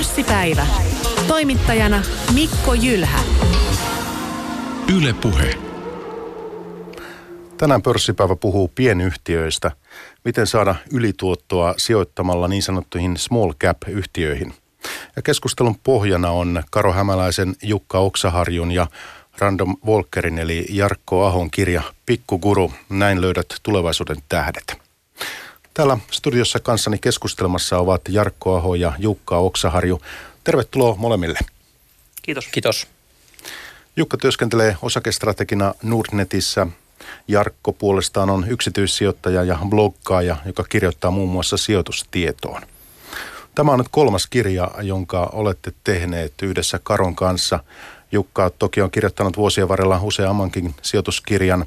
Pörssipäivä. Toimittajana Mikko Jylhä. Yle Puhe. Tänään pörssipäivä puhuu pienyhtiöistä. Miten saada ylituottoa sijoittamalla niin sanottuihin small cap-yhtiöihin. Ja keskustelun pohjana on Karo Hämäläisen, Jukka Oksaharjun ja Random Volkerin eli Jarkko Ahon kirja Pikkuguru. Näin löydät tulevaisuuden tähdet. Täällä studiossa kanssani keskustelmassa ovat Jarkko Aho ja Jukka Oksaharju. Tervetuloa molemmille. Kiitos. Kiitos. Jukka työskentelee osakestrategina Nordnetissä. Jarkko puolestaan on yksityissijoittaja ja bloggaaja, joka kirjoittaa muun muassa sijoitustietoon. Tämä on nyt kolmas kirja, jonka olette tehneet yhdessä Karon kanssa. Jukka toki on kirjoittanut vuosien varrella useammankin sijoituskirjan.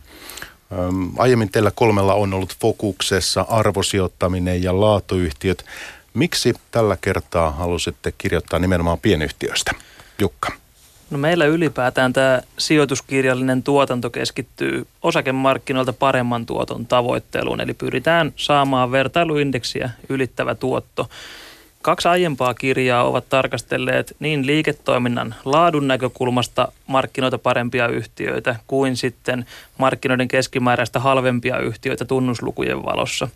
Aiemmin teillä kolmella on ollut fokuksessa arvosijoittaminen ja laatuyhtiöt. Miksi tällä kertaa halusitte kirjoittaa nimenomaan pienyhtiöistä? Jukka. No meillä ylipäätään tämä sijoituskirjallinen tuotanto keskittyy osakemarkkinoilta paremman tuoton tavoitteluun, eli pyritään saamaan vertailuindeksiä ylittävä tuotto. Kaksi aiempaa kirjaa ovat tarkastelleet niin liiketoiminnan laadun näkökulmasta markkinoita parempia yhtiöitä kuin sitten markkinoiden keskimääräistä halvempia yhtiöitä tunnuslukujen valossa.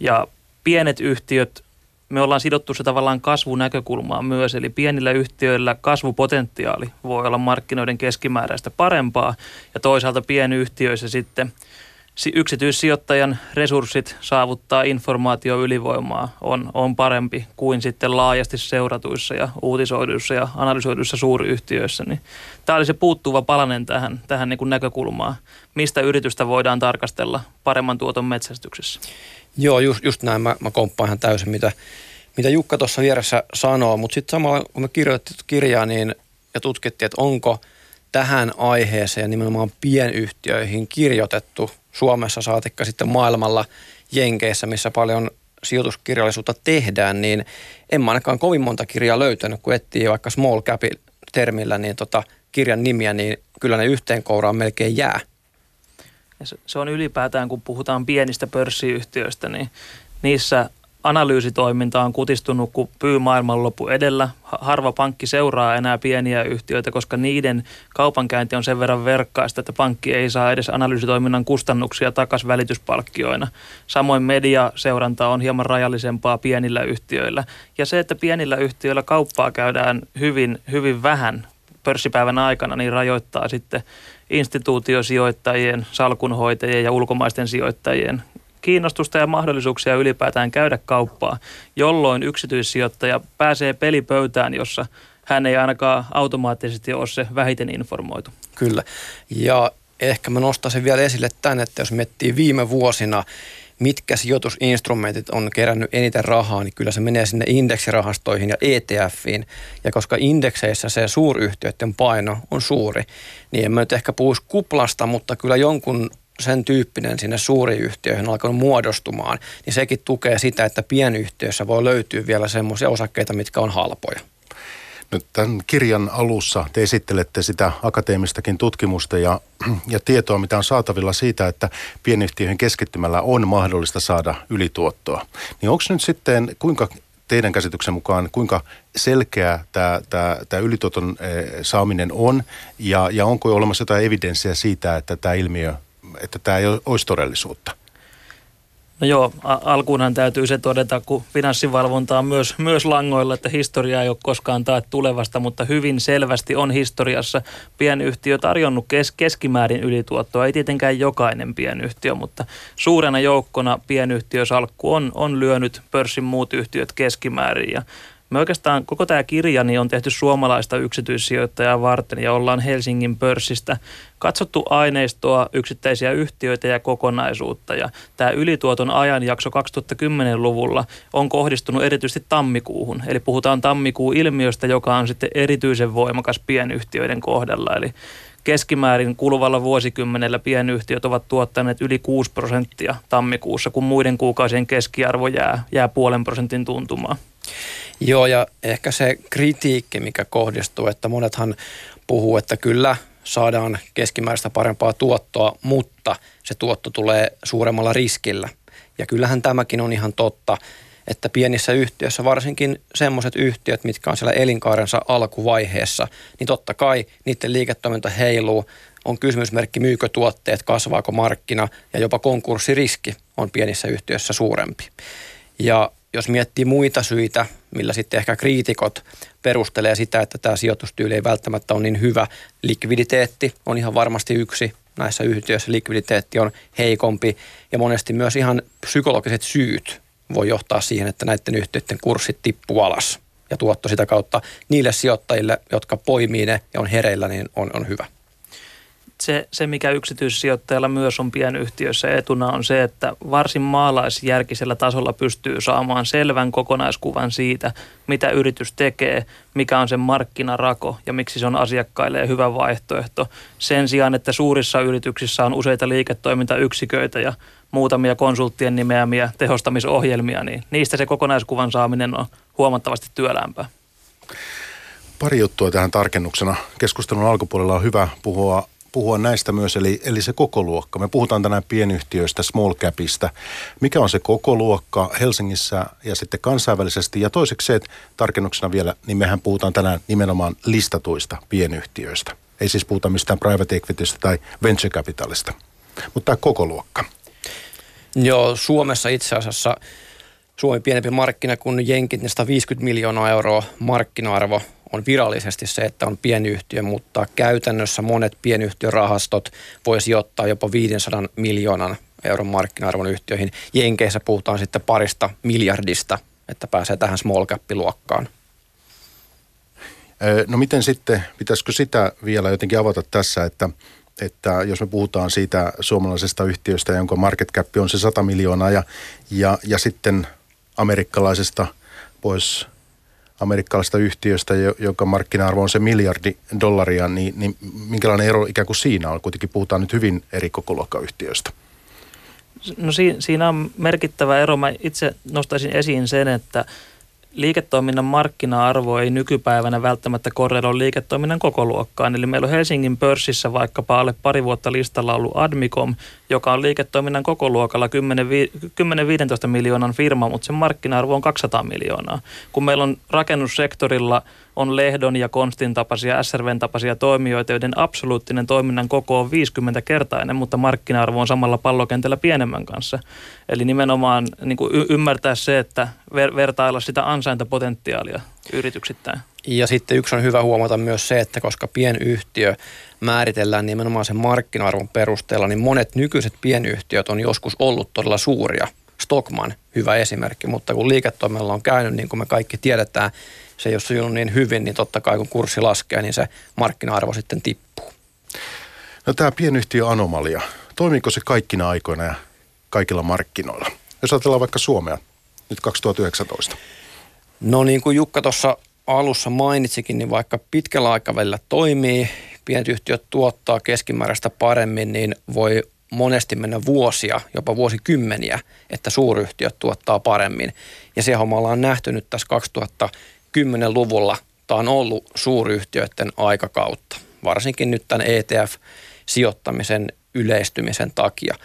Ja pienet yhtiöt, me ollaan sidottu se tavallaan kasvunäkökulmaan myös, eli pienillä yhtiöillä kasvupotentiaali voi olla markkinoiden keskimääräistä parempaa ja toisaalta pienyhtiöissä sitten – yksityissijoittajan resurssit saavuttaa informaatio ylivoimaa on, on parempi kuin sitten laajasti seuratuissa ja uutisoiduissa ja analysoiduissa suuryhtiöissä. Niin tämä oli se puuttuva palanen tähän, tähän niin näkökulmaan, mistä yritystä voidaan tarkastella paremman tuoton metsästyksessä. Joo, just, just näin. Mä, mä komppaan ihan täysin, mitä, mitä Jukka tuossa vieressä sanoo. Mutta sitten samalla, kun me kirjoitettiin kirjaa niin, ja tutkittiin, että onko tähän aiheeseen nimenomaan pienyhtiöihin kirjoitettu Suomessa saatikka sitten maailmalla Jenkeissä, missä paljon sijoituskirjallisuutta tehdään, niin en mä ainakaan kovin monta kirjaa löytänyt, kun etsii vaikka small cap termillä niin tota kirjan nimiä, niin kyllä ne yhteen kouraan melkein jää. Ja se on ylipäätään, kun puhutaan pienistä pörssiyhtiöistä, niin niissä analyysitoiminta on kutistunut kuin pyy maailmanloppu edellä. Harva pankki seuraa enää pieniä yhtiöitä, koska niiden kaupankäynti on sen verran verkkaista, että pankki ei saa edes analyysitoiminnan kustannuksia takaisin välityspalkkioina. Samoin mediaseuranta on hieman rajallisempaa pienillä yhtiöillä. Ja se, että pienillä yhtiöillä kauppaa käydään hyvin, hyvin vähän pörssipäivän aikana, niin rajoittaa sitten instituutiosijoittajien, salkunhoitajien ja ulkomaisten sijoittajien kiinnostusta ja mahdollisuuksia ylipäätään käydä kauppaa, jolloin yksityissijoittaja pääsee pelipöytään, jossa hän ei ainakaan automaattisesti ole se vähiten informoitu. Kyllä. Ja ehkä mä nostaisin vielä esille tämän, että jos miettii viime vuosina, mitkä sijoitusinstrumentit on kerännyt eniten rahaa, niin kyllä se menee sinne indeksirahastoihin ja ETFiin. Ja koska indekseissä se suuryhtiöiden paino on suuri, niin en mä nyt ehkä puhuisi kuplasta, mutta kyllä jonkun sen tyyppinen sinne suuriin yhtiöihin alkanut muodostumaan, niin sekin tukee sitä, että pienyhtiöissä voi löytyä vielä semmoisia osakkeita, mitkä on halpoja. Nyt tämän kirjan alussa te esittelette sitä akateemistakin tutkimusta ja, ja tietoa, mitä on saatavilla siitä, että pienyhtiöihin keskittymällä on mahdollista saada ylituottoa. Niin onko nyt sitten, kuinka teidän käsityksen mukaan, kuinka selkeä tämä, tämä, tämä ylituoton saaminen on ja, ja onko olemassa jotain evidenssiä siitä, että tämä ilmiö että tämä ei olisi todellisuutta? No joo, alkuunhan täytyy se todeta, kun finanssivalvonta on myös, myös langoilla, että historia ei ole koskaan taat tulevasta, mutta hyvin selvästi on historiassa pienyhtiö tarjonnut kes, keskimäärin ylituottoa. Ei tietenkään jokainen pienyhtiö, mutta suurena joukkona pienyhtiösalkku on, on lyönyt pörssin muut yhtiöt keskimäärin ja me oikeastaan koko tämä kirja niin on tehty suomalaista yksityissijoittajaa varten ja ollaan Helsingin pörssistä katsottu aineistoa, yksittäisiä yhtiöitä ja kokonaisuutta. Ja tämä ylituoton ajanjakso 2010-luvulla on kohdistunut erityisesti tammikuuhun. Eli puhutaan tammikuun ilmiöstä, joka on sitten erityisen voimakas pienyhtiöiden kohdalla. Eli keskimäärin kuluvalla vuosikymmenellä pienyhtiöt ovat tuottaneet yli 6 prosenttia tammikuussa, kun muiden kuukausien keskiarvo jää, jää puolen prosentin tuntumaan. Joo, ja ehkä se kritiikki, mikä kohdistuu, että monethan puhuu, että kyllä saadaan keskimääräistä parempaa tuottoa, mutta se tuotto tulee suuremmalla riskillä. Ja kyllähän tämäkin on ihan totta. että pienissä yhtiöissä, varsinkin semmoiset yhtiöt, mitkä on siellä elinkaarensa alkuvaiheessa, niin totta kai niiden liiketoiminta heiluu, on kysymysmerkki, myykö tuotteet, kasvaako markkina ja jopa konkurssiriski on pienissä yhtiöissä suurempi. Ja jos miettii muita syitä, millä sitten ehkä kriitikot perustelee sitä, että tämä sijoitustyyli ei välttämättä ole niin hyvä, likviditeetti on ihan varmasti yksi näissä yhtiöissä. Likviditeetti on heikompi ja monesti myös ihan psykologiset syyt voi johtaa siihen, että näiden yhtiöiden kurssit tippuu alas. Ja tuotto sitä kautta niille sijoittajille, jotka poimii ne ja on hereillä, niin on, on hyvä se, se, mikä yksityissijoittajalla myös on pienyhtiössä etuna, on se, että varsin maalaisjärkisellä tasolla pystyy saamaan selvän kokonaiskuvan siitä, mitä yritys tekee, mikä on sen markkinarako ja miksi se on asiakkaille hyvä vaihtoehto. Sen sijaan, että suurissa yrityksissä on useita liiketoimintayksiköitä ja muutamia konsulttien nimeämiä tehostamisohjelmia, niin niistä se kokonaiskuvan saaminen on huomattavasti työlämpää. Pari juttua tähän tarkennuksena. Keskustelun alkupuolella on hyvä puhua puhua näistä myös, eli, eli se koko luokka. Me puhutaan tänään pienyhtiöistä, small capista. Mikä on se koko luokka Helsingissä ja sitten kansainvälisesti? Ja toiseksi se, että tarkennuksena vielä, niin mehän puhutaan tänään nimenomaan listatuista pienyhtiöistä. Ei siis puhuta mistään private equitystä tai venture capitalista, mutta tämä koko luokka. Joo, Suomessa itse asiassa Suomi pienempi markkina kuin Jenkit, niin 150 miljoonaa euroa markkina-arvo on virallisesti se, että on pienyhtiö, mutta käytännössä monet pienyhtiörahastot voi sijoittaa jopa 500 miljoonan euron markkina-arvon yhtiöihin. Jenkeissä puhutaan sitten parista miljardista, että pääsee tähän small cap-luokkaan. No miten sitten, pitäisikö sitä vielä jotenkin avata tässä, että, että jos me puhutaan siitä suomalaisesta yhtiöstä, jonka market cap on se 100 miljoonaa ja, ja, ja sitten amerikkalaisesta pois amerikkalaisesta yhtiöstä, joka markkina-arvo on se miljardi dollaria, niin, niin minkälainen ero ikään kuin siinä on? Kuitenkin puhutaan nyt hyvin eri kokoluokkayhtiöistä. No siinä on merkittävä ero. Mä itse nostaisin esiin sen, että liiketoiminnan markkina-arvo ei nykypäivänä välttämättä korreloi liiketoiminnan koko luokkaan. Eli meillä on Helsingin pörssissä vaikkapa alle pari vuotta listalla ollut Admicom, joka on liiketoiminnan koko luokalla 10-15 miljoonan firma, mutta sen markkina-arvo on 200 miljoonaa. Kun meillä on rakennussektorilla – on Lehdon ja Konstin tapaisia, SRVn tapaisia toimijoita, joiden absoluuttinen toiminnan koko on 50-kertainen, mutta markkina-arvo on samalla pallokentällä pienemmän kanssa. Eli nimenomaan niin kuin y- ymmärtää se, että ver- vertailla sitä ansaintapotentiaalia yrityksittäin. Ja sitten yksi on hyvä huomata myös se, että koska pienyhtiö määritellään nimenomaan sen markkina-arvon perusteella, niin monet nykyiset pienyhtiöt on joskus ollut todella suuria. Stockman, hyvä esimerkki, mutta kun liiketoimella on käynyt, niin kuin me kaikki tiedetään, se ei ole sujunut niin hyvin, niin totta kai kun kurssi laskee, niin se markkina-arvo sitten tippuu. No tämä pienyhtiöanomalia, toimiiko se kaikkina aikoina ja kaikilla markkinoilla? Jos ajatellaan vaikka Suomea nyt 2019. No niin kuin Jukka tuossa alussa mainitsikin, niin vaikka pitkällä aikavälillä toimii, pienet yhtiöt tuottaa keskimääräistä paremmin, niin voi monesti mennä vuosia, jopa vuosikymmeniä, että suuryhtiöt tuottaa paremmin. Ja se homma ollaan nähty nyt tässä 2010-luvulla. Tämä on ollut suuryhtiöiden aikakautta, varsinkin nyt tämän ETF-sijoittamisen yleistymisen takia.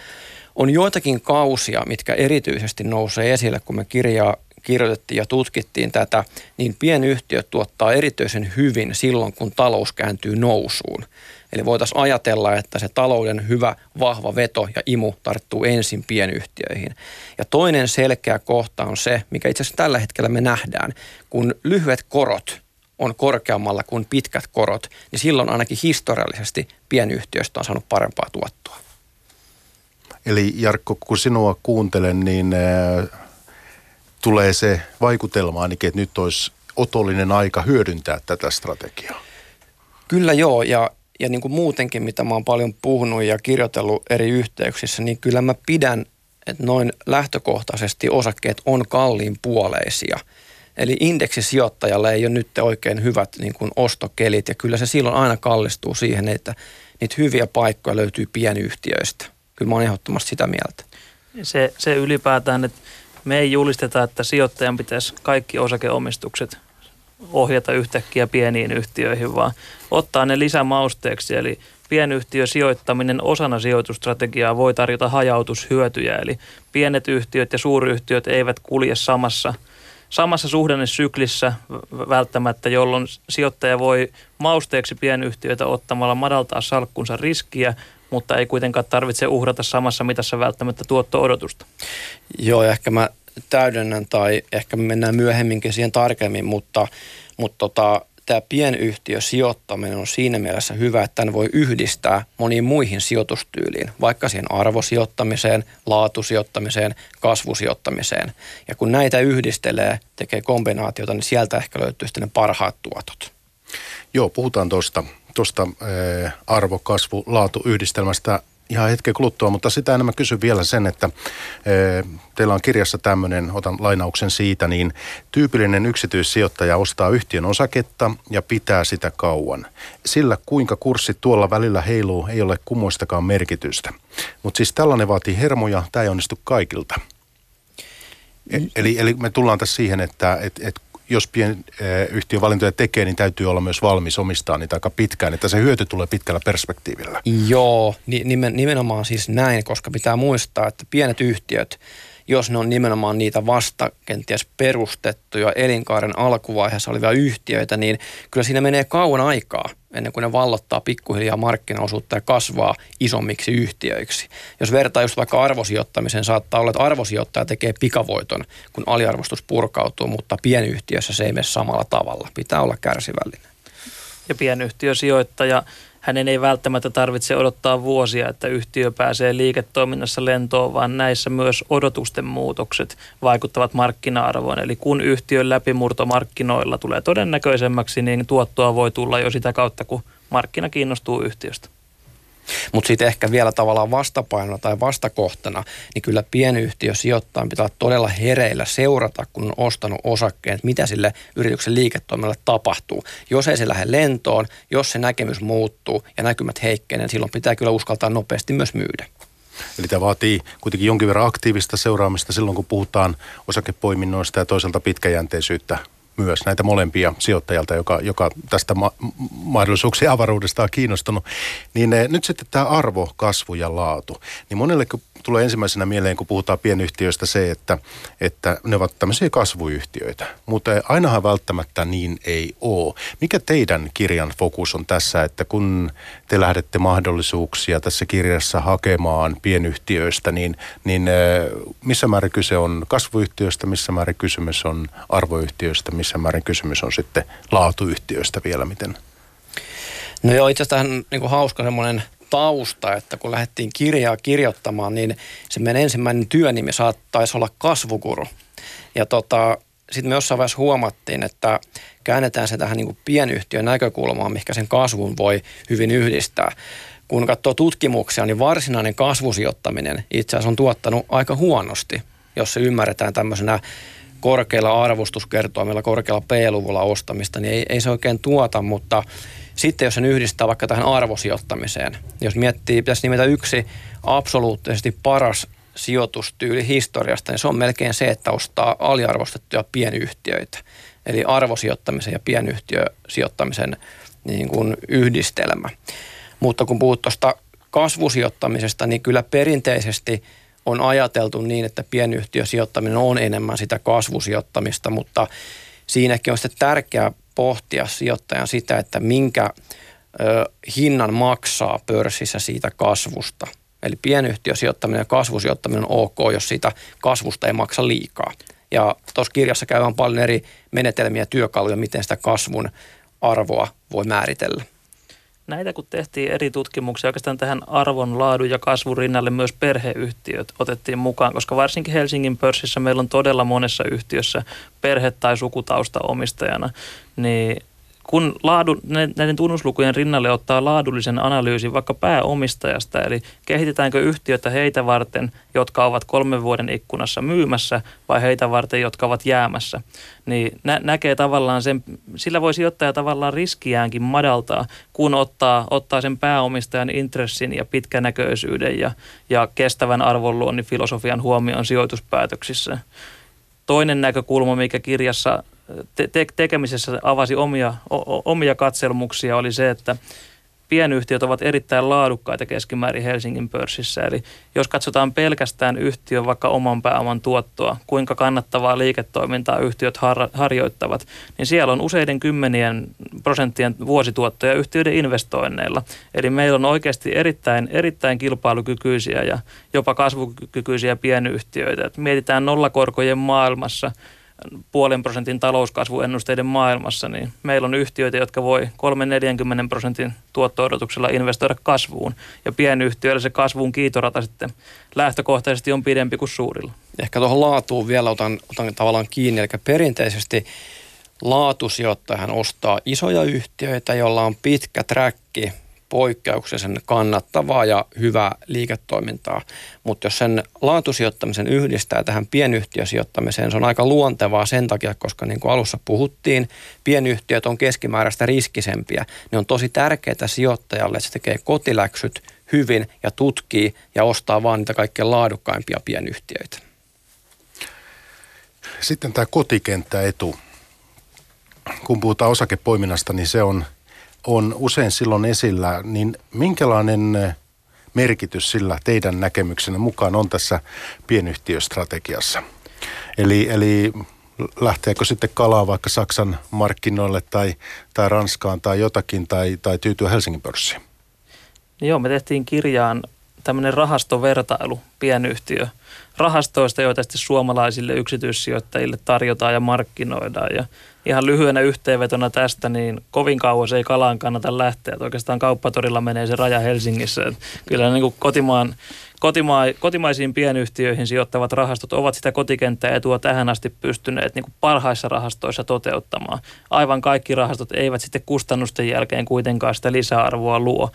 On joitakin kausia, mitkä erityisesti nousee esille, kun me kirjaa kirjoitettiin ja tutkittiin tätä, niin pienyhtiöt tuottaa erityisen hyvin silloin, kun talous kääntyy nousuun. Eli voitaisiin ajatella, että se talouden hyvä, vahva veto ja imu tarttuu ensin pienyhtiöihin. Ja toinen selkeä kohta on se, mikä itse asiassa tällä hetkellä me nähdään, kun lyhyet korot on korkeammalla kuin pitkät korot, niin silloin ainakin historiallisesti pienyhtiöistä on saanut parempaa tuottoa. Eli Jarkko, kun sinua kuuntelen, niin äh, tulee se vaikutelma ainakin, että nyt olisi otollinen aika hyödyntää tätä strategiaa. Kyllä joo, ja ja niin kuin muutenkin, mitä mä oon paljon puhunut ja kirjoitellut eri yhteyksissä, niin kyllä mä pidän, että noin lähtökohtaisesti osakkeet on kalliin puoleisia. Eli indeksisijoittajalle ei ole nyt oikein hyvät niin kuin ostokelit ja kyllä se silloin aina kallistuu siihen, että niitä hyviä paikkoja löytyy pienyhtiöistä. Kyllä mä oon ehdottomasti sitä mieltä. Se, se ylipäätään, että me ei julisteta, että sijoittajan pitäisi kaikki osakeomistukset ohjata yhtäkkiä pieniin yhtiöihin, vaan ottaa ne lisämausteeksi. Eli pienyhtiösijoittaminen osana sijoitustrategiaa voi tarjota hajautushyötyjä, eli pienet yhtiöt ja suuryhtiöt eivät kulje samassa – samassa suhdannesyklissä välttämättä, jolloin sijoittaja voi mausteeksi pienyhtiöitä ottamalla madaltaa salkkunsa riskiä, mutta ei kuitenkaan tarvitse uhrata samassa mitassa välttämättä tuotto-odotusta. Joo, ehkä mä täydennän tai ehkä me mennään myöhemminkin siihen tarkemmin, mutta, mutta tota, tämä pienyhtiö sijoittaminen on siinä mielessä hyvä, että tämän voi yhdistää moniin muihin sijoitustyyliin, vaikka siihen arvosijoittamiseen, laatusijoittamiseen, kasvusijoittamiseen. Ja kun näitä yhdistelee, tekee kombinaatiota, niin sieltä ehkä löytyy sitten ne parhaat tuotot. Joo, puhutaan tuosta tuosta arvo, kasvu, laatu yhdistelmästä ihan hetken kuluttua, mutta sitä enemmän kysyn vielä sen, että e, teillä on kirjassa tämmöinen, otan lainauksen siitä, niin tyypillinen yksityissijoittaja ostaa yhtiön osaketta ja pitää sitä kauan. Sillä kuinka kurssit tuolla välillä heiluu ei ole kummoistakaan merkitystä. Mutta siis tällainen vaatii hermoja, tämä ei onnistu kaikilta. E, eli, eli me tullaan tässä siihen, että et, et jos pienyhtiön valintoja tekee, niin täytyy olla myös valmis omistaa niitä aika pitkään, että se hyöty tulee pitkällä perspektiivillä. Joo, nimenomaan siis näin, koska pitää muistaa, että pienet yhtiöt, jos ne on nimenomaan niitä vasta kenties perustettuja elinkaaren alkuvaiheessa olevia yhtiöitä, niin kyllä siinä menee kauan aikaa ennen kuin ne vallottaa pikkuhiljaa markkinaosuutta ja kasvaa isommiksi yhtiöiksi. Jos vertaa just vaikka arvosijoittamiseen, saattaa olla, että arvosijoittaja tekee pikavoiton, kun aliarvostus purkautuu, mutta pienyhtiössä se ei mene samalla tavalla. Pitää olla kärsivällinen. Ja pienyhtiösijoittaja hänen ei välttämättä tarvitse odottaa vuosia, että yhtiö pääsee liiketoiminnassa lentoon, vaan näissä myös odotusten muutokset vaikuttavat markkina-arvoon. Eli kun yhtiön läpimurto markkinoilla tulee todennäköisemmäksi, niin tuottoa voi tulla jo sitä kautta, kun markkina kiinnostuu yhtiöstä. Mutta sitten ehkä vielä tavallaan vastapainona tai vastakohtana, niin kyllä pienyhtiö sijoittaa pitää olla todella hereillä seurata, kun on ostanut osakkeen, että mitä sille yrityksen liiketoiminnalle tapahtuu. Jos ei se lähde lentoon, jos se näkemys muuttuu ja näkymät heikkenee, niin silloin pitää kyllä uskaltaa nopeasti myös myydä. Eli tämä vaatii kuitenkin jonkin verran aktiivista seuraamista silloin, kun puhutaan osakepoiminnoista ja toisaalta pitkäjänteisyyttä myös näitä molempia sijoittajalta, joka, joka tästä ma- mahdollisuuksien avaruudesta on kiinnostunut. Niin ne, eh, nyt sitten tämä arvo, kasvu ja laatu. Niin monelle tulee ensimmäisenä mieleen, kun puhutaan pienyhtiöistä se, että, että ne ovat tämmöisiä kasvuyhtiöitä. Mutta ainahan välttämättä niin ei ole. Mikä teidän kirjan fokus on tässä, että kun te lähdette mahdollisuuksia tässä kirjassa hakemaan pienyhtiöistä, niin, niin missä määrin kyse on kasvuyhtiöistä, missä määrin kysymys on arvoyhtiöistä, missä määrin kysymys on sitten laatuyhtiöistä vielä, miten? No joo, itse asiassa niin hauska semmoinen – tausta, että kun lähdettiin kirjaa kirjoittamaan, niin se meidän ensimmäinen työnimi saattaisi olla kasvukuru. Ja tota, sitten me jossain vaiheessa huomattiin, että käännetään se tähän niin kuin pienyhtiön näkökulmaan, mikä sen kasvun voi hyvin yhdistää. Kun katsoo tutkimuksia, niin varsinainen kasvusijoittaminen itse asiassa on tuottanut aika huonosti, jos se ymmärretään tämmöisenä korkealla arvostuskertoimella, korkealla P-luvulla ostamista, niin ei, ei se oikein tuota, mutta sitten jos sen yhdistää vaikka tähän arvosijoittamiseen, jos miettii, pitäisi nimetä yksi absoluuttisesti paras sijoitustyyli historiasta, niin se on melkein se, että ostaa aliarvostettuja pienyhtiöitä. Eli arvosijoittamisen ja pienyhtiösijoittamisen niin kuin yhdistelmä. Mutta kun puhut tuosta kasvusijoittamisesta, niin kyllä perinteisesti on ajateltu niin, että pienyhtiösijoittaminen on enemmän sitä kasvusijoittamista, mutta siinäkin on sitten tärkeää pohtia sijoittajan sitä, että minkä hinnan maksaa pörssissä siitä kasvusta. Eli pienyhtiösijoittaminen ja kasvusijoittaminen on ok, jos siitä kasvusta ei maksa liikaa. Ja tuossa kirjassa käydään paljon eri menetelmiä ja työkaluja, miten sitä kasvun arvoa voi määritellä näitä kun tehtiin eri tutkimuksia, oikeastaan tähän arvon, laadun ja kasvun rinnalle myös perheyhtiöt otettiin mukaan, koska varsinkin Helsingin pörssissä meillä on todella monessa yhtiössä perhe- tai sukutausta omistajana, niin kun laadu, näiden tunnuslukujen rinnalle ottaa laadullisen analyysin vaikka pääomistajasta, eli kehitetäänkö yhtiötä heitä varten, jotka ovat kolmen vuoden ikkunassa myymässä vai heitä varten, jotka ovat jäämässä, niin nä- näkee tavallaan sen, sillä voi sijoittaja tavallaan riskiäänkin madaltaa, kun ottaa, ottaa sen pääomistajan intressin ja pitkänäköisyyden ja, ja kestävän arvonluonnin filosofian huomioon sijoituspäätöksissä. Toinen näkökulma, mikä kirjassa te- te- tekemisessä avasi omia, o- omia katselmuksia oli se, että pienyhtiöt ovat erittäin laadukkaita keskimäärin Helsingin pörssissä. Eli jos katsotaan pelkästään yhtiön vaikka oman pääoman tuottoa, kuinka kannattavaa liiketoimintaa yhtiöt har- harjoittavat, niin siellä on useiden kymmenien prosenttien vuosituottoja yhtiöiden investoinneilla. Eli meillä on oikeasti erittäin, erittäin kilpailukykyisiä ja jopa kasvukykyisiä pienyhtiöitä. Et mietitään nollakorkojen maailmassa – puolen prosentin talouskasvuennusteiden maailmassa, niin meillä on yhtiöitä, jotka voi 3-40 prosentin tuotto-odotuksella investoida kasvuun. Ja pienyhtiöillä se kasvun kiitorata sitten lähtökohtaisesti on pidempi kuin suurilla. Ehkä tuohon laatuun vielä otan, otan tavallaan kiinni, eli perinteisesti laatusijoittajahan ostaa isoja yhtiöitä, joilla on pitkä träkki poikkeuksellisen kannattavaa ja hyvää liiketoimintaa. Mutta jos sen laatusijoittamisen yhdistää tähän pienyhtiösijoittamiseen, se on aika luontevaa sen takia, koska niin kuin alussa puhuttiin, pienyhtiöt on keskimääräistä riskisempiä. Ne on tosi tärkeää sijoittajalle, että se tekee kotiläksyt hyvin ja tutkii ja ostaa vaan niitä kaikkein laadukkaimpia pienyhtiöitä. Sitten tämä kotikenttäetu. Kun puhutaan osakepoiminnasta, niin se on – on usein silloin esillä, niin minkälainen eh, merkitys sillä teidän näkemyksenne mukaan on tässä pienyhtiöstrategiassa? Eli, eli lähteekö sitten kalaa vaikka Saksan markkinoille tai, tai Ranskaan tai jotakin tai, tai tyytyä Helsingin pörssiin? Joo, me tehtiin kirjaan tämmöinen rahastovertailu, pienyhtiö rahastoista, joita sitten suomalaisille yksityissijoittajille tarjotaan ja markkinoidaan. Ja ihan lyhyenä yhteenvetona tästä, niin kovin kauas ei kalaan kannata lähteä. Että oikeastaan kauppatorilla menee se raja Helsingissä. Että kyllä niin kuin kotimaan, kotima, kotimaisiin pienyhtiöihin sijoittavat rahastot ovat sitä kotikenttää etua tähän asti pystyneet niin kuin parhaissa rahastoissa toteuttamaan. Aivan kaikki rahastot eivät sitten kustannusten jälkeen kuitenkaan sitä lisäarvoa luo.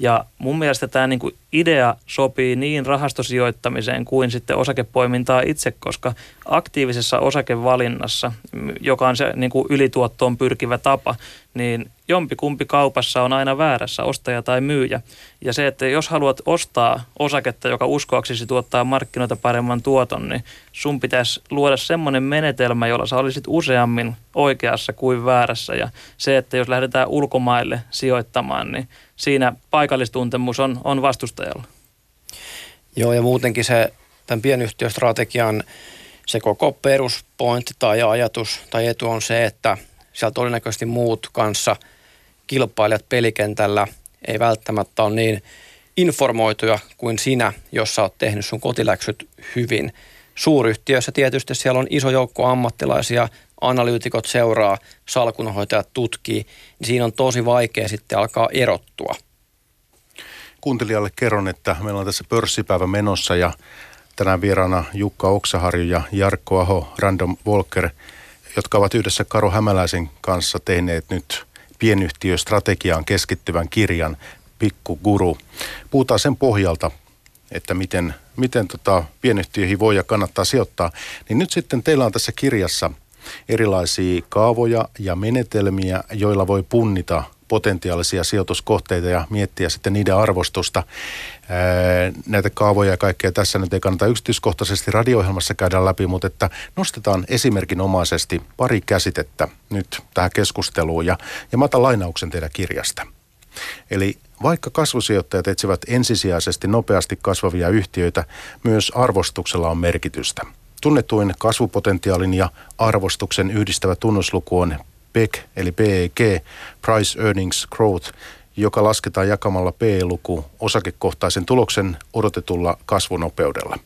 Ja mun mielestä tämä niin kuin idea sopii niin rahastosijoittamiseen kuin sitten osakepoimintaa itse, koska aktiivisessa osakevalinnassa, joka on se niin kuin ylituottoon pyrkivä tapa, niin jompikumpi kaupassa on aina väärässä, ostaja tai myyjä. Ja se, että jos haluat ostaa osaketta, joka uskoaksesi tuottaa markkinoita paremman tuoton, niin sun pitäisi luoda semmoinen menetelmä, jolla sä olisit useammin oikeassa kuin väärässä. Ja se, että jos lähdetään ulkomaille sijoittamaan, niin siinä paikallistuntemus on, on vastustajalla. Joo, ja muutenkin se tämän pienyhtiöstrategian se koko peruspointti tai ajatus tai etu on se, että siellä todennäköisesti muut kanssa kilpailijat pelikentällä ei välttämättä ole niin informoituja kuin sinä, jos sä oot tehnyt sun kotiläksyt hyvin. Suuryhtiöissä tietysti siellä on iso joukko ammattilaisia, analyytikot seuraa, salkunhoitajat tutkii, niin siinä on tosi vaikea sitten alkaa erottua. Kuuntelijalle kerron, että meillä on tässä pörssipäivä menossa ja tänään vieraana Jukka Oksaharju ja Jarkko Aho, Random Walker, jotka ovat yhdessä Karo Hämäläisen kanssa tehneet nyt pienyhtiöstrategiaan keskittyvän kirjan Pikku Guru. Puhutaan sen pohjalta, että miten, miten tota pienyhtiöihin voi ja kannattaa sijoittaa. Niin nyt sitten teillä on tässä kirjassa erilaisia kaavoja ja menetelmiä, joilla voi punnita potentiaalisia sijoituskohteita ja miettiä sitten niiden arvostusta. Näitä kaavoja ja kaikkea tässä nyt ei kannata yksityiskohtaisesti radio-ohjelmassa käydä läpi, mutta että nostetaan esimerkinomaisesti pari käsitettä nyt tähän keskusteluun ja, ja mä otan lainauksen teidän kirjasta. Eli vaikka kasvusijoittajat etsivät ensisijaisesti nopeasti kasvavia yhtiöitä, myös arvostuksella on merkitystä – Tunnetuin kasvupotentiaalin ja arvostuksen yhdistävä tunnusluku on PEG, eli PEG, Price Earnings Growth, joka lasketaan jakamalla PE-luku osakekohtaisen tuloksen odotetulla kasvunopeudella.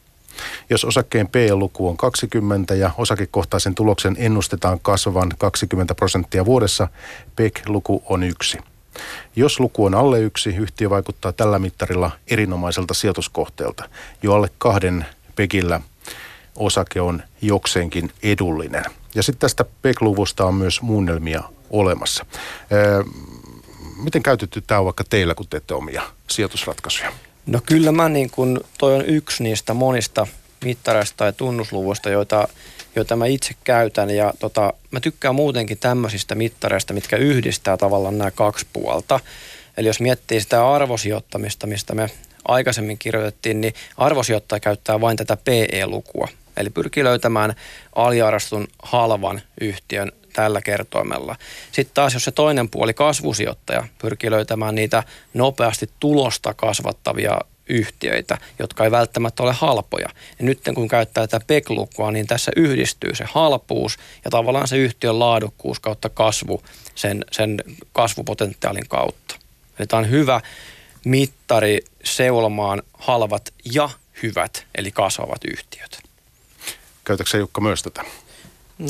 Jos osakkeen PE-luku on 20 ja osakekohtaisen tuloksen ennustetaan kasvavan 20 prosenttia vuodessa, PEG-luku on yksi. Jos luku on alle yksi, yhtiö vaikuttaa tällä mittarilla erinomaiselta sijoituskohteelta. Jo alle kahden PEGillä – osake on jokseenkin edullinen. Ja sitten tästä PEC-luvusta on myös muunnelmia olemassa. miten käytetty tämä on vaikka teillä, kun teette omia sijoitusratkaisuja? No kyllä mä niin kun, toi on yksi niistä monista mittareista tai tunnusluvuista, joita, joita mä itse käytän. Ja tota, mä tykkään muutenkin tämmöisistä mittareista, mitkä yhdistää tavallaan nämä kaksi puolta. Eli jos miettii sitä arvosijoittamista, mistä me aikaisemmin kirjoitettiin, niin arvosijoittaja käyttää vain tätä PE-lukua. Eli pyrkii löytämään aliarastun halvan yhtiön tällä kertoimella. Sitten taas jos se toinen puoli, kasvusijoittaja, pyrkii löytämään niitä nopeasti tulosta kasvattavia yhtiöitä, jotka ei välttämättä ole halpoja. Ja nyt kun käyttää tätä PEC-lukua, niin tässä yhdistyy se halpuus ja tavallaan se yhtiön laadukkuus kautta kasvu sen, sen kasvupotentiaalin kautta. Eli tämä on hyvä mittari seulomaan halvat ja hyvät, eli kasvavat yhtiöt. Käytätkö Jukka myös tätä?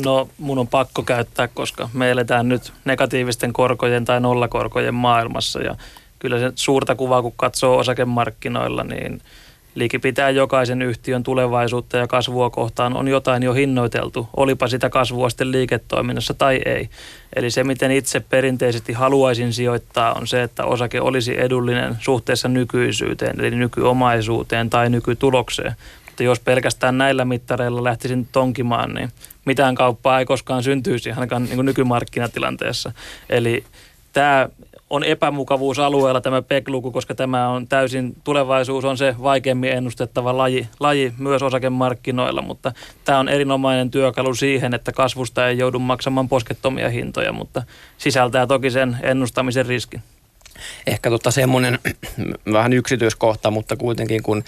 No mun on pakko käyttää, koska me eletään nyt negatiivisten korkojen tai nollakorkojen maailmassa ja kyllä se suurta kuvaa, kun katsoo osakemarkkinoilla, niin pitää jokaisen yhtiön tulevaisuutta ja kasvua kohtaan on jotain jo hinnoiteltu, olipa sitä kasvua sitten liiketoiminnassa tai ei. Eli se, miten itse perinteisesti haluaisin sijoittaa, on se, että osake olisi edullinen suhteessa nykyisyyteen, eli nykyomaisuuteen tai nykytulokseen. Mutta jos pelkästään näillä mittareilla lähtisin tonkimaan, niin mitään kauppaa ei koskaan syntyisi ainakaan niin nykymarkkinatilanteessa. Eli tämä on epämukavuusalueella tämä PEC-luku, koska tämä on täysin, tulevaisuus on se vaikeammin ennustettava laji, laji myös osakemarkkinoilla, mutta tämä on erinomainen työkalu siihen, että kasvusta ei joudu maksamaan poskettomia hintoja, mutta sisältää toki sen ennustamisen riskin. Ehkä tota semmoinen vähän yksityiskohta, mutta kuitenkin kun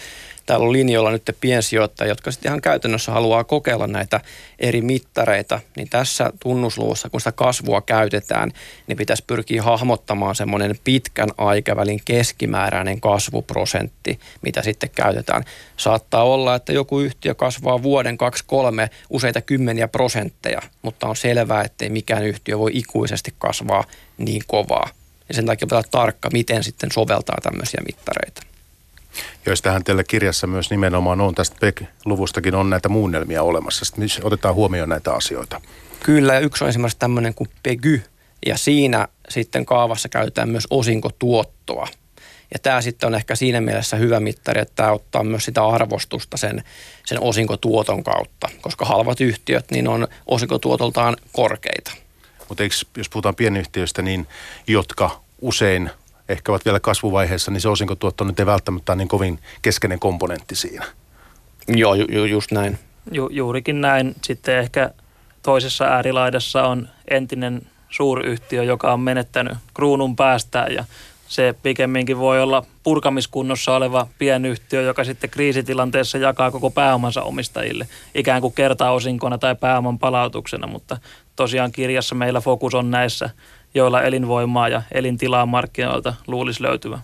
täällä on linjoilla nyt piensijoittajia, jotka sitten ihan käytännössä haluaa kokeilla näitä eri mittareita, niin tässä tunnusluvussa, kun sitä kasvua käytetään, niin pitäisi pyrkiä hahmottamaan semmoinen pitkän aikavälin keskimääräinen kasvuprosentti, mitä sitten käytetään. Saattaa olla, että joku yhtiö kasvaa vuoden, kaksi, kolme, useita kymmeniä prosentteja, mutta on selvää, ettei mikään yhtiö voi ikuisesti kasvaa niin kovaa. Ja sen takia pitää olla tarkka, miten sitten soveltaa tämmöisiä mittareita joistahan teillä kirjassa myös nimenomaan on, tästä PEC-luvustakin on näitä muunnelmia olemassa. Sitten otetaan huomioon näitä asioita. Kyllä, ja yksi on esimerkiksi tämmöinen kuin PEGY, ja siinä sitten kaavassa käytetään myös osinkotuottoa. Ja tämä sitten on ehkä siinä mielessä hyvä mittari, että tämä ottaa myös sitä arvostusta sen, sen osinkotuoton kautta, koska halvat yhtiöt niin on osinkotuotoltaan korkeita. Mutta jos puhutaan pienyhtiöistä, niin jotka usein ehkä ovat vielä kasvuvaiheessa, niin se osinkotuotto nyt ei välttämättä ole niin kovin keskeinen komponentti siinä. Joo, ju, just näin. Ju, juurikin näin. Sitten ehkä toisessa äärilaidassa on entinen suuryhtiö, joka on menettänyt kruunun päästään ja se pikemminkin voi olla purkamiskunnossa oleva pienyhtiö, joka sitten kriisitilanteessa jakaa koko pääomansa omistajille, ikään kuin kertaosinkona tai pääoman palautuksena, mutta tosiaan kirjassa meillä fokus on näissä joilla elinvoimaa ja elintilaa markkinoilta luulisi löytyvä.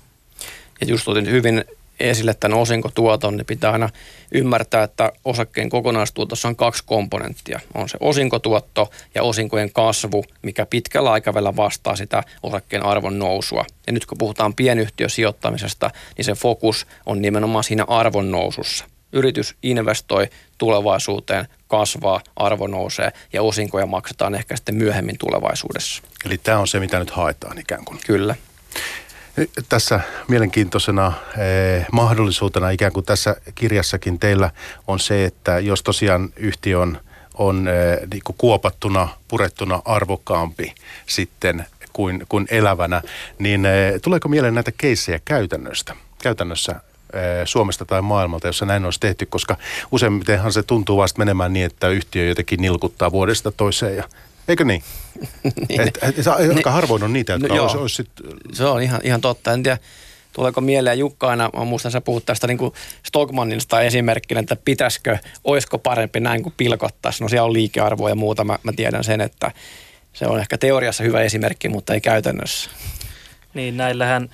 Ja just otin hyvin esille tämän osinkotuoton, niin pitää aina ymmärtää, että osakkeen kokonaistuotossa on kaksi komponenttia. On se osinkotuotto ja osinkojen kasvu, mikä pitkällä aikavälillä vastaa sitä osakkeen arvon nousua. Ja nyt kun puhutaan pienyhtiösijoittamisesta, niin se fokus on nimenomaan siinä arvon nousussa. Yritys investoi tulevaisuuteen, kasvaa, arvo nousee ja osinkoja maksetaan ehkä sitten myöhemmin tulevaisuudessa. Eli tämä on se, mitä nyt haetaan ikään kuin. Kyllä. Tässä mielenkiintoisena eh, mahdollisuutena ikään kuin tässä kirjassakin teillä on se, että jos tosiaan yhtiö on, on eh, niin kuin kuopattuna, purettuna arvokkaampi sitten kuin, kuin elävänä, niin eh, tuleeko mieleen näitä keissejä käytännöstä? Käytännössä Suomesta tai maailmalta, jossa näin olisi tehty, koska useimmitenhan se tuntuu vasta menemään niin, että yhtiö jotenkin nilkuttaa vuodesta toiseen ja Eikö niin? niin. Et, et, et, aika niin. harvoin on niitä, jotka no, olisi, olisi sit... Se on ihan, ihan totta. En tiedä, tuleeko mieleen Jukka aina, mä muistan sä puhut tästä niin Stockmannista esimerkkinä, että pitäisikö, olisiko parempi näin kuin pilkottaisi. No siellä on liikearvoa ja muuta, mä, mä tiedän sen, että se on ehkä teoriassa hyvä esimerkki, mutta ei käytännössä. Niin, näillähän